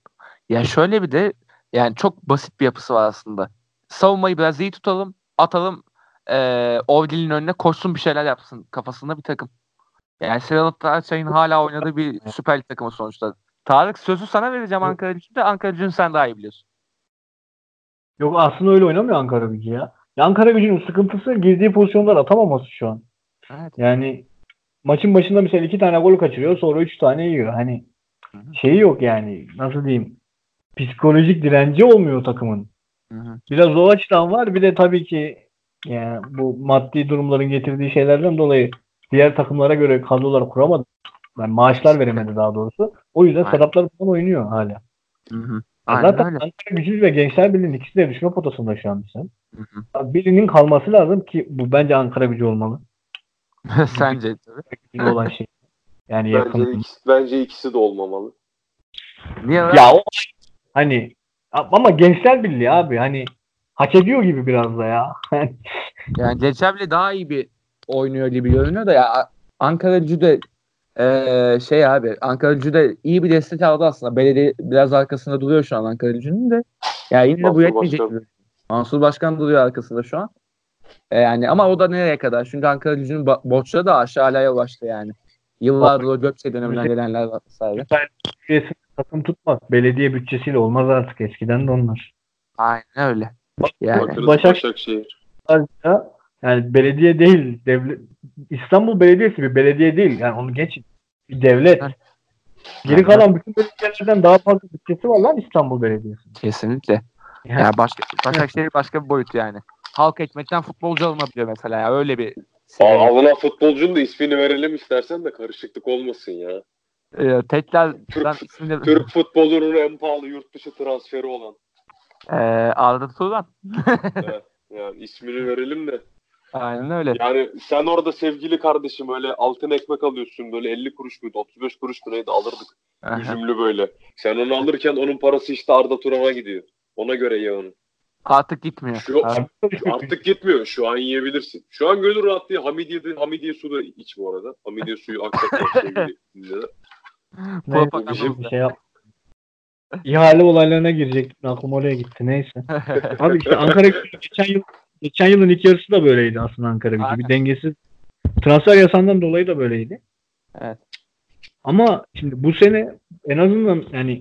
Ya şöyle bir de yani çok basit bir yapısı var aslında. Savunmayı biraz iyi tutalım, atalım eee Ovdil'in önüne koşsun bir şeyler yapsın kafasında bir takım. Yani Serhat Tarçay'ın hala oynadığı bir Süper Lig takımı sonuçta. Tarık sözü sana vereceğim Ankara gücünde. Ankara gücünü sen daha iyi biliyorsun. Yok aslında öyle oynamıyor Ankara gücü ya. Ya Ankara gücünün sıkıntısı girdiği pozisyonlar atamaması şu an. Evet. Yani maçın başında mesela iki tane gol kaçırıyor sonra üç tane yiyor. Hani şeyi yok yani. Nasıl diyeyim? Psikolojik direnci olmuyor takımın. Biraz o açıdan var. Bir de tabii ki yani bu maddi durumların getirdiği şeylerden dolayı diğer takımlara göre kadrolar kuramadı. Yani maaşlar veremedi daha doğrusu. O yüzden. Seraplar bundan oynuyor hala. Hı hı. Aynen Zaten öyle. Ankara Gücü ve Gençler Birliği'nin ikisi de düşme potasında şu an sen. Hı hı. Birinin kalması lazım ki bu bence Ankara Gücü olmalı. Sence tabii. Olan şey. Yani Bence, yakın. ikisi, bence ikisi de olmamalı. Niye? Ya o hani ama Gençler Birliği abi hani hak ediyor gibi biraz da ya. Yani Gençler daha iyi bir oynuyor gibi görünüyor da ya Ankara gücü de eee, şey abi Ankara gücü de iyi bir destek aldı aslında. Belediye biraz arkasında duruyor şu an Ankara gücünün de. Yani yine de bu Mansur yetmeyecek. Başkan. Mansur Başkan duruyor arkasında şu an. E, yani ama o da nereye kadar? Çünkü Ankara gücünün borçları da aşağıya ulaştı yani. Yıllardır o Gökçe döneminden gelenler var. vesaire. Takım tutmaz. Belediye bütçesiyle olmaz artık eskiden de onlar. Aynen öyle. Yani Başak- Başakşehir. Yani belediye değil, devlet İstanbul Belediyesi bir belediye değil. Yani onu geçin. Bir devlet. Evet. Geri kalan bütün belediyelerden daha fazla bütçesi var lan İstanbul Belediyesi. kesinlikle. Yani, Yani başka Başakşehir başka bir boyut yani. Halk ekmekten futbolcu alınabiliyor mesela ya öyle bir Aa, alınan futbolcunun da ismini verelim istersen de karışıklık olmasın ya. Ee, Tekrar Türk- ismini Türk futbolunun en pahalı yurt dışı transferi olan. ee, Arda Turan. Evet, yani ismini verelim de. Aynen öyle. Yani sen orada sevgili kardeşim öyle altın ekmek alıyorsun böyle 50 kuruş muydu 35 kuruş mu neydi alırdık. Üzümlü böyle. Sen onu alırken onun parası işte Arda Turan'a gidiyor. Ona göre ye onu. Artık gitmiyor. Şu, artık gitmiyor. Şu an yiyebilirsin. Şu an gönül rahatlığı Hamidiye'de Hamidiye su da iç bu arada. Hamidiye suyu sevgili Neyse, bir şey yap. İhale olaylarına girecektim. Aklım oraya gitti. Neyse. Abi işte Ankara Gücü geçen yıl geçen yılın ilk yarısı da böyleydi aslında Ankara Gücü. Bir dengesiz transfer yasağından dolayı da böyleydi. Evet. Ama şimdi bu sene en azından yani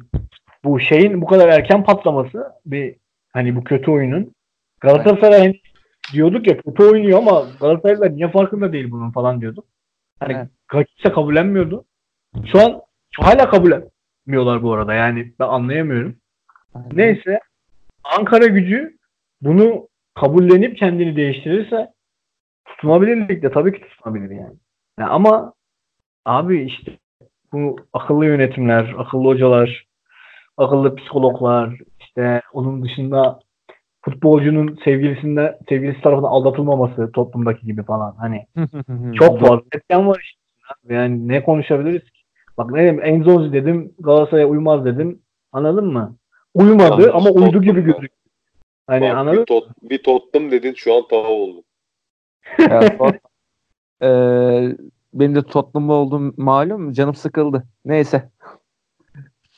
bu şeyin bu kadar erken patlaması bir hani bu kötü oyunun Galatasaray hani diyorduk ya kötü oynuyor ama Galatasaraylılar niye farkında değil bunun falan diyorduk. Hani Evet. kimse kabullenmiyordu. Şu an hala kabullenmiyorlar bu arada. Yani ben anlayamıyorum. Neyse Ankara gücü bunu kabullenip kendini değiştirirse tutunabilir ligde tabii ki tutunabilir yani. Yani ama abi işte bu akıllı yönetimler, akıllı hocalar, akıllı psikologlar, işte onun dışında futbolcunun sevgilisinde sevgilisi tarafından aldatılmaması toplumdaki gibi falan. Hani çok fazla etken var işte. abi. Yani ne konuşabiliriz? Bak ne diyeyim Enzozi dedim Galatasaray'a uymaz dedim. Anladın mı? Uymadı Yanlış ama uydu gibi Tottenham. gözüküyor. Hani Bak, anladın bir, tot, bir Tottenham dedin şu an tava oldu. Ee, benim de Tottenham'da olduğum malum. Canım sıkıldı. Neyse.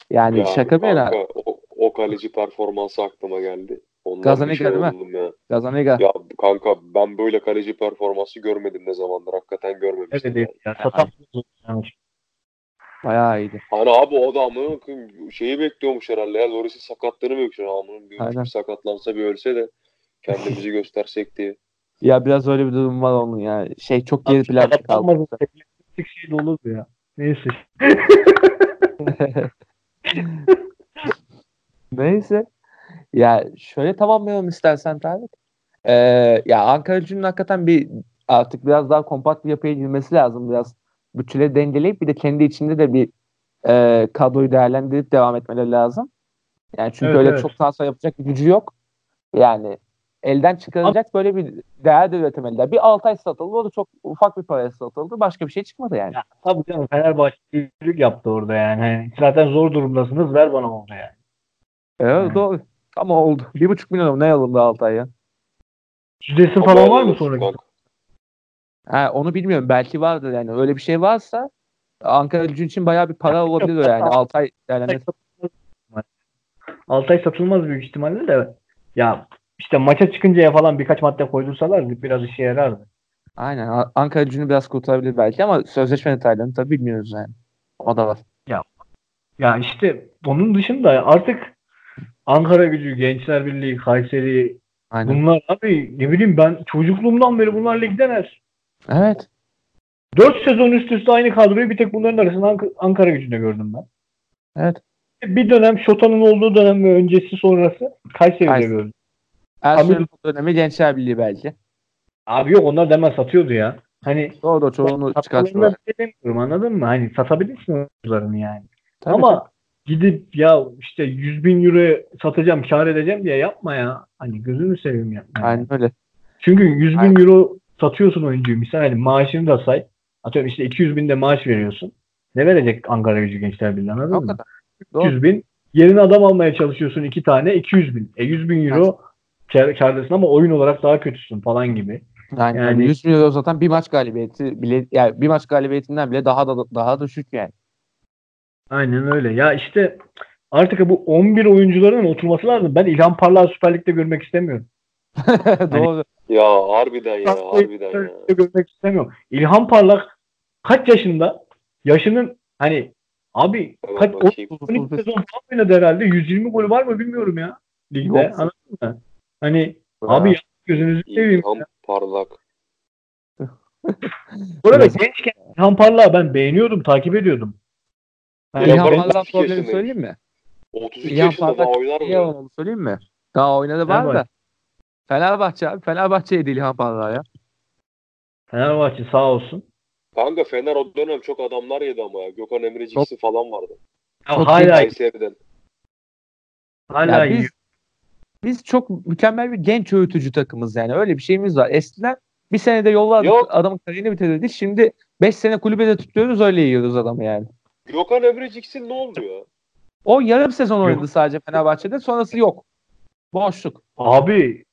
Yani Ya şaka bir yana. kanka, o, o kaleci performansı aklıma geldi. Ondan Gazaniga şey değil mi? ya. Gazaniga. Ya kanka ben böyle kaleci performansı görmedim ne zamandır. Hakikaten görmemiştim. Evet yani. ya. Satan yani. Bayağı iyiydi. Hani abi o adamın şeyi bekliyormuş herhalde ya. Loris'in sakatlığını bekliyor. Adamın bir, Aynen. sakatlansa bir ölse de kendimizi göstersek diye. Ya biraz öyle bir durum var onun ya. Şey çok geri planda kaldı. Tek şey de olurdu ya. Neyse. Neyse. Ya şöyle tamamlayalım istersen Tarık. Ee, ya Ankara Gücü'nün hakikaten bir artık biraz daha kompakt bir yapıya girmesi lazım. Biraz bütçeleri dengeleyip bir de kendi içinde de bir e, kadroyu değerlendirip devam etmeleri lazım. Yani çünkü Evet, öyle evet. çok transfer yapacak bir gücü yok. Yani elden çıkarılacak böyle bir değer de üretemediler. Bir Altay satıldı. O da çok ufak bir paraya satıldı. Başka bir şey çıkmadı yani. Ya, tabii canım Fenerbahçe büyük yaptı orada yani. Hani zaten zor durumdasınız ver bana oldu yani. Evet, Evet. doğru. Ama oldu. Bir buçuk milyon ne alındı Altay ya? Yüzdesi Ama falan var mı sonraki? Ha, onu bilmiyorum. Belki vardır yani. Öyle bir şey varsa Ankara gücü için bayağı bir para olabilir yani. Altay yani. Altay satılmaz büyük ihtimalle de ya işte maça çıkıncaya falan birkaç madde koydursalar biraz işe yarardı. Aynen. Ankara gücünü biraz kurtarabilir belki ama sözleşme detaylarını tabii bilmiyoruz yani. O da var. Ya işte onun dışında artık Ankara gücü, Gençler Birliği, Kayseri Aynen. bunlar abi ne bileyim ben çocukluğumdan beri bunlar ligdeler. Evet. 4 sezon üst üste aynı kadroyu bir tek bunların arasında Ank- Ankara gücünde gördüm ben. Evet. Bir dönem Şota'nın olduğu dönem ve öncesi sonrası Kayseri'de Kayseri. gördüm. Ersun dönemi Gençler Birliği belki. Abi yok onlar demez satıyordu ya. Hani Doğru da çoğunu çıkarttılar. demiyorum anladın mı? Hani satabilirsin oyuncularını yani. Tabii, Ama gidip ya işte 100 bin euro satacağım kar edeceğim diye yapma ya. Hani gözünü seveyim yapma. tabii. yani. Aynen öyle. Çünkü 100 bin Aynen. euro satıyorsun oyuncuyu. Misal hani maaşını da say. Atıyorum işte 200 bin de maaş veriyorsun. Ne verecek Ankara Gücü Gençler Birliği anladın O mı? kadar. Doğru. 300 bin. Yerine adam almaya çalışıyorsun iki tane 200 bin. E 100 bin euro kardasın ama oyun olarak daha kötüsün falan gibi. Yani, Yani- 100 milyon zaten bir maç galibiyeti bile yani bir maç galibiyetinden bile daha da daha da düşük yani. Aynen öyle. Ya işte artık bu 11 oyuncuların oturması lazım. Ben İlhan Parlak'ı Süper Lig'de görmek istemiyorum. Doğru. Ya harbiden ya harbiden Süper ya. Görmek istemiyorum. İlhan Parlak kaç yaşında? Yaşının hani abi Hemen kaç bakayım. 12 sezon falan oynadı herhalde. 120 golü var mı bilmiyorum ya. Ligde. Yok. Anladın mı? Hani abi ya, gözünüzü seveyim. İlham parlak. Bu arada Biraz- gençken İlhan Parlak'ı ben beğeniyordum, takip ediyordum. Yani Ya İlhan Parlak 32 problemi söyleyeyim mi? 32 İlhan yaşında daha Parlak oynar mı iyi ya? söyleyeyim mi? Daha oynadı var da. Fenerbahçe. Fenerbahçe abi. Fenerbahçe'ydi İlhan Parlak ya. Fenerbahçe sağ olsun. Kanka Fener o dönem çok adamlar yedi ama ya. Gökhan Emreciks'i falan vardı. Ya Çok hala Kayseri'den. hala Ya biz, biz çok mükemmel bir genç öğütücü takımız yani. Öyle bir şeyimiz var. Eskiden bir senede yolladık Yok. adamın kariyerini bitirdik. Şimdi 5 sene kulübede tutuyoruz öyle yiyoruz adamı yani. Gökhan Emreciks'in ne oldu ya? O yarım sezon oynadı sadece Fenerbahçe'de. Sonrası yok. Boşluk. Abi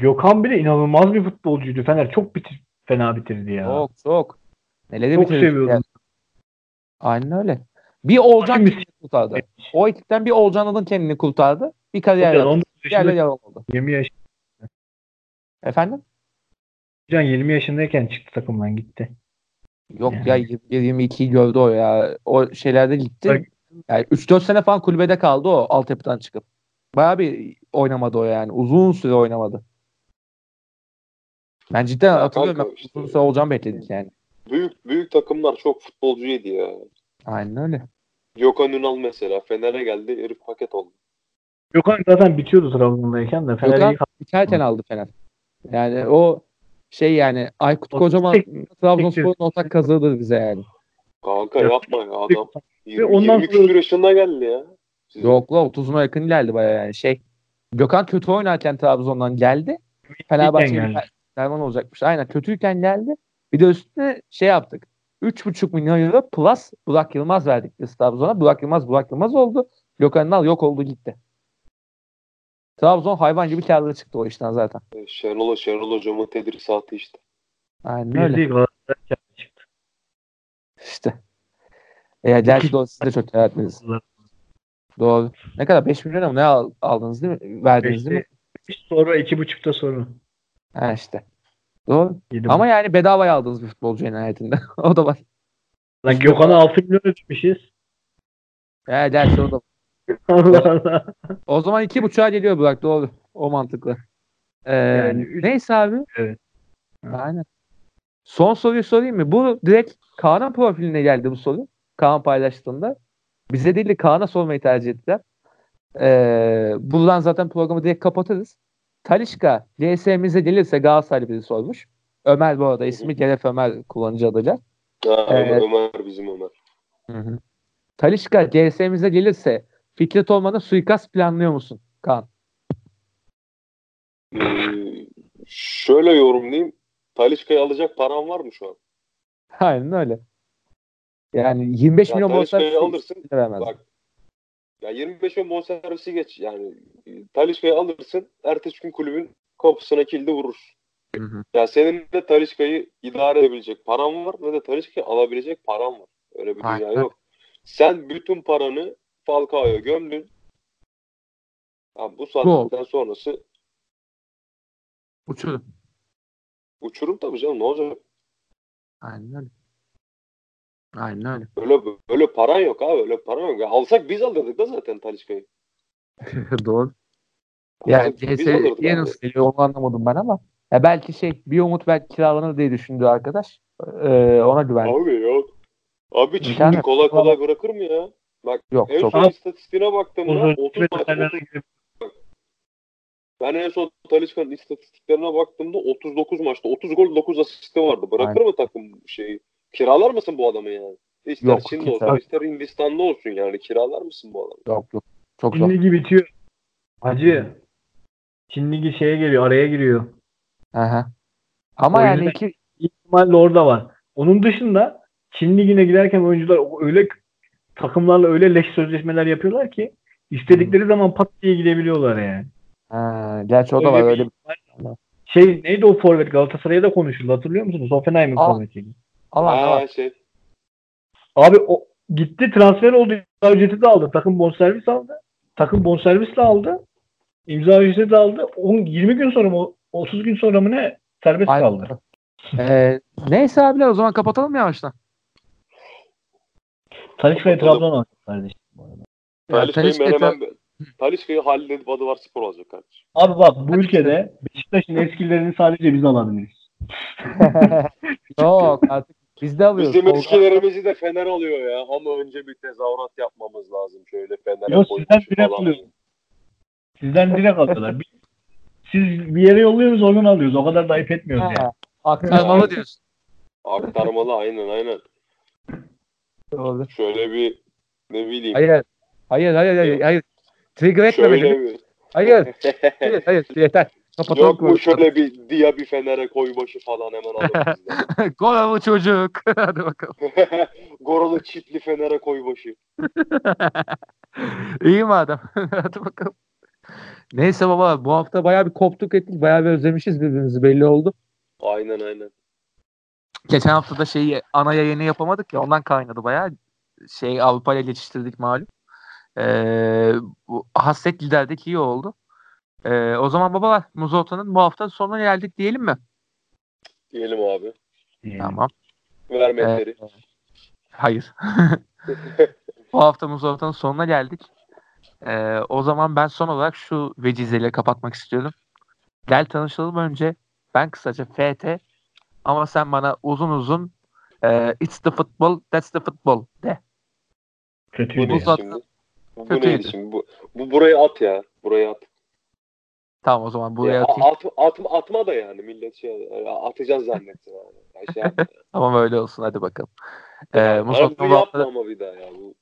Gökhan bile inanılmaz bir futbolcuydu. Fener çok bitir, fena bitirdi ya. Çok çok. Neleri Çok bitirdik seviyordum. yani. Aynen öyle. Bir Olcan kendini kurtardı. O ekipten bir Olcan Adın kendini kurtardı. Bir kariyer yaptı. 19 Diğerleri yaşında yalan oldu. 20 yaş Efendim? Can 20 yaşındayken çıktı takımdan gitti. Yok Yani. ya 22'yi gördü o ya. O şeylerde gitti. Bak- Yani 3-4 sene falan kulübede kaldı o altyapıdan çıkıp. Bayağı bir oynamadı o yani. Uzun süre oynamadı. Ben cidden Ya hatırlıyorum. kanka Ben işte- uzun süre bekledik yani. Büyük büyük takımlar çok futbolcu yedi ya. Aynen öyle. Gökhan Ünal mesela Fener'e geldi herif paket oldu. Gökhan zaten bitiyordu Trabzon'dayken de. Fener Gökhan biterken aldı Fener. Yani o şey yani Aykut O Kocaman Trabzonspor'un ortak kazığıdır bize yani. Kanka Ya- yapma ya adam. 20, ondan 20 sonra- küsur yaşında geldi ya. Size. Yok la 30'una yakın ilerledi bayağı yani. Şey Gökhan kötü oynarken Trabzon'dan geldi. Fenerbahçe'nin geldi. Derman olacakmış. Aynen kötüyken geldi. Bir de üstüne şey yaptık. 3,5 milyon euro plus Burak Yılmaz verdik biz Trabzon'a. Burak Yılmaz Burak Yılmaz oldu. Gökhan Ünal yok oldu gitti. Trabzon hayvan gibi karlı çıktı o işten zaten. E, Şenol, Şenol hocamın tedrisatı işte. Aynen Biz öyle. Galatasaray çıktı. İşte. E ya gerçi doğru siz de çok değer etmediniz. Doğru. Ne kadar? 5 milyon mu ne al- aldınız değil mi? Verdiniz değil mi? Beşte- Sonra iki buçukta sonra. Ha işte. Doğru. Yedi Ama yani bedavaya aldınız bir futbolcu en nihayetinde. o da var. Lan Gökhan'a 6 milyon ödemişiz. Ya gerçi o da Allah Allah. O zaman iki buçuğa geliyor Burak doğru. O mantıklı. Ee, Yani üç- neyse abi. Evet. Aynen. Son soruyu sorayım mı? Bu direkt Kaan'ın profiline geldi bu soru. Kaan paylaştığında. Bize değil de Kaan'a sormayı tercih ettiler. Ee, buradan zaten programı direkt kapatırız. Talişka GS'mize gelirse Galatasaraylı biri sormuş. Ömer bu arada ismi Geref Ömer kullanıcı adıyla. Ha, Evet. Ömer bizim Ömer. Hı hı. Talişka GS'mize gelirse Fikret Orman'a suikast planlıyor musun Kaan? Ee, şöyle yorumlayayım. Talişka'yı alacak param var mı şu an? Aynen öyle. Yani 25 Ya milyon bonservis alırsın, veremez. Bak. Ya 25 milyon bonservisi geç. Yani e, Talişka'yı alırsın. Ertesi gün kulübün kapısına kilidi vurur. Hı hı. Ya senin de Talişka'yı idare edebilecek paran var ve de Talişka'yı alabilecek paran var. Öyle bir dünya Aynen. yok. Sen bütün paranı Falcao'ya gömdün. Ya bu saatten sonrası Uçurum. uçurum tabii canım ne olacak? Aynen öyle. Aynen öyle. Öyle öyle paran yok abi öyle paran yok. Ya alsak biz alırdık da zaten Talişka'yı. Doğru. Yani CS niye nasıl geliyor onu anlamadım ben ama ya belki şey bir umut belki kiralanır diye düşündü arkadaş. Ee, ona güven. Abi yok. Abi yok. kolay kolay bırakır mı ya? Yok En çok. son istatistiğine baktığımda Uzun 30 süre maç, detaylarına 30 girip ben en son Talisca'nın istatistiklerine baktığımda 39 maçta 30 gol 9 asisti vardı. Bırakır mı takım şeyi? Kiralar mısın bu adamı yani? İster Yok, Çin'de olsun ister Hindistan'da olsun yani kiralar mısın bu adamı? Yok yok. Çok Çin zor. Ligi bitiyor. Hacı. Çin Ligi şeye geliyor, araya giriyor. Aha. Ama O yani yüzden- iki İhtimal de orada var. Onun dışında Çin Ligi'ne giderken oyuncular öyle takımlarla öyle leş sözleşmeler yapıyorlar ki istedikleri zaman pat diye gidebiliyorlar yani. ha, gerçi o da var Öyle öyle bir- Şey neydi o forvet Galatasaray'a da konuşuldu hatırlıyor musunuz? Hoffenheim'in Aa. forvetiydi. Alan. Ha şey. Abi o gitti transfer oldu. İmza ücreti de aldı. Takım bonservis aldı. Takım bonservis de aldı. İmza ücreti de aldı. 10, 20 gün sonra mı 30 gün sonra mı ne serbest Aynen. kaldı. Ee, neyse abiler o zaman kapatalım yavaştan. Talisca'yı Trabzon aldı kardeşim. bu arada. Ya, Talisca'yı Talisca- Menemen Talisca'yı halledip adı var spor alacak kardeşim. Abi bak bu ülkede Beşiktaş'ın eskilerini sadece biz alabiliriz. Yok artık biz de alıyoruz. Bizim Tolga- eskilerimizi de Fener alıyor ya. Ama önce bir tezahürat yapmamız lazım şöyle Fener'e Yok sizden direkt falan. alıyoruz. Sizden direkt alıyorlar. Biz- Siz bir yere yolluyorsunuz oradan alıyoruz. O kadar da ayıp etmiyoruz yani. Ha, aktarmalı diyorsun. Aktarmalı aynen aynen. Doğru. Şöyle bir ne bileyim. Hayır. Hayır hayır hayır. hayır. Trigger etme beni. şöyle bir. Hayır. Hayır hayır yeter. Kapatalım. Yok mu şöyle bir Dia bir Fener'e koybaşı falan hemen. Gol bu çocuk. Hadi bakalım. Goralı çitli Fener'e koybaşı. İyi madem. Hadi bakalım. Neyse baba bu hafta bayağı bir koptuk ettik. Bayağı bir özlemişiz birbirimizi belli oldu. Aynen aynen. Geçen hafta da şeyi ana yayını yapamadık ya ondan kaynadı bayağı. Şey Avrupa ile geçiştirdik malum. Ee, bu hasret liderdik iyi oldu. Ee, o zaman babalar Muzota'nın bu hafta sonuna geldik diyelim mi? Diyelim abi. Tamam. Vermetleri. Ee, hayır. bu hafta Muzota'nın sonuna geldik. Ee, o zaman ben son olarak şu vecizeyle kapatmak istiyorum. Gel tanışalım önce. Ben kısaca FT ama sen bana uzun uzun e, it's the football, that's the football de. Bu Kötüydü. Bu, bu Kötüydü. neydi şimdi? Bu, bu buraya at ya. Buraya at. Tamam o zaman buraya Ya, atayım. at, atma, atma da yani millet şey atacağız zannetti yani. Ya şey yapma. Tamam öyle olsun hadi bakalım. Ee, Ya, bu yapma hafta- ama bir daha ya. Bu,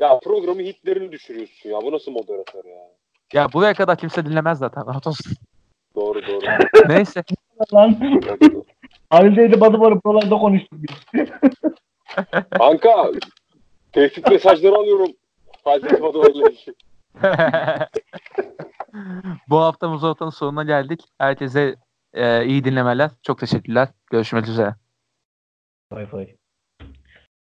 ya programı hitlerini düşürüyorsun ya. Bu nasıl moderatör ya? ya buraya kadar kimse dinlemez zaten. Rahat olsun. Doğru doğru. Neyse. Lan. Halil'deydi Batı Barı buralarda konuştuk biz. Kanka tehdit mesajları alıyorum. Hazreti Badoğlu'yla ilgili. Bu hafta Muzafa'nın sonuna geldik. Herkese e, iyi dinlemeler. Çok teşekkürler. Görüşmek üzere. Fay fay.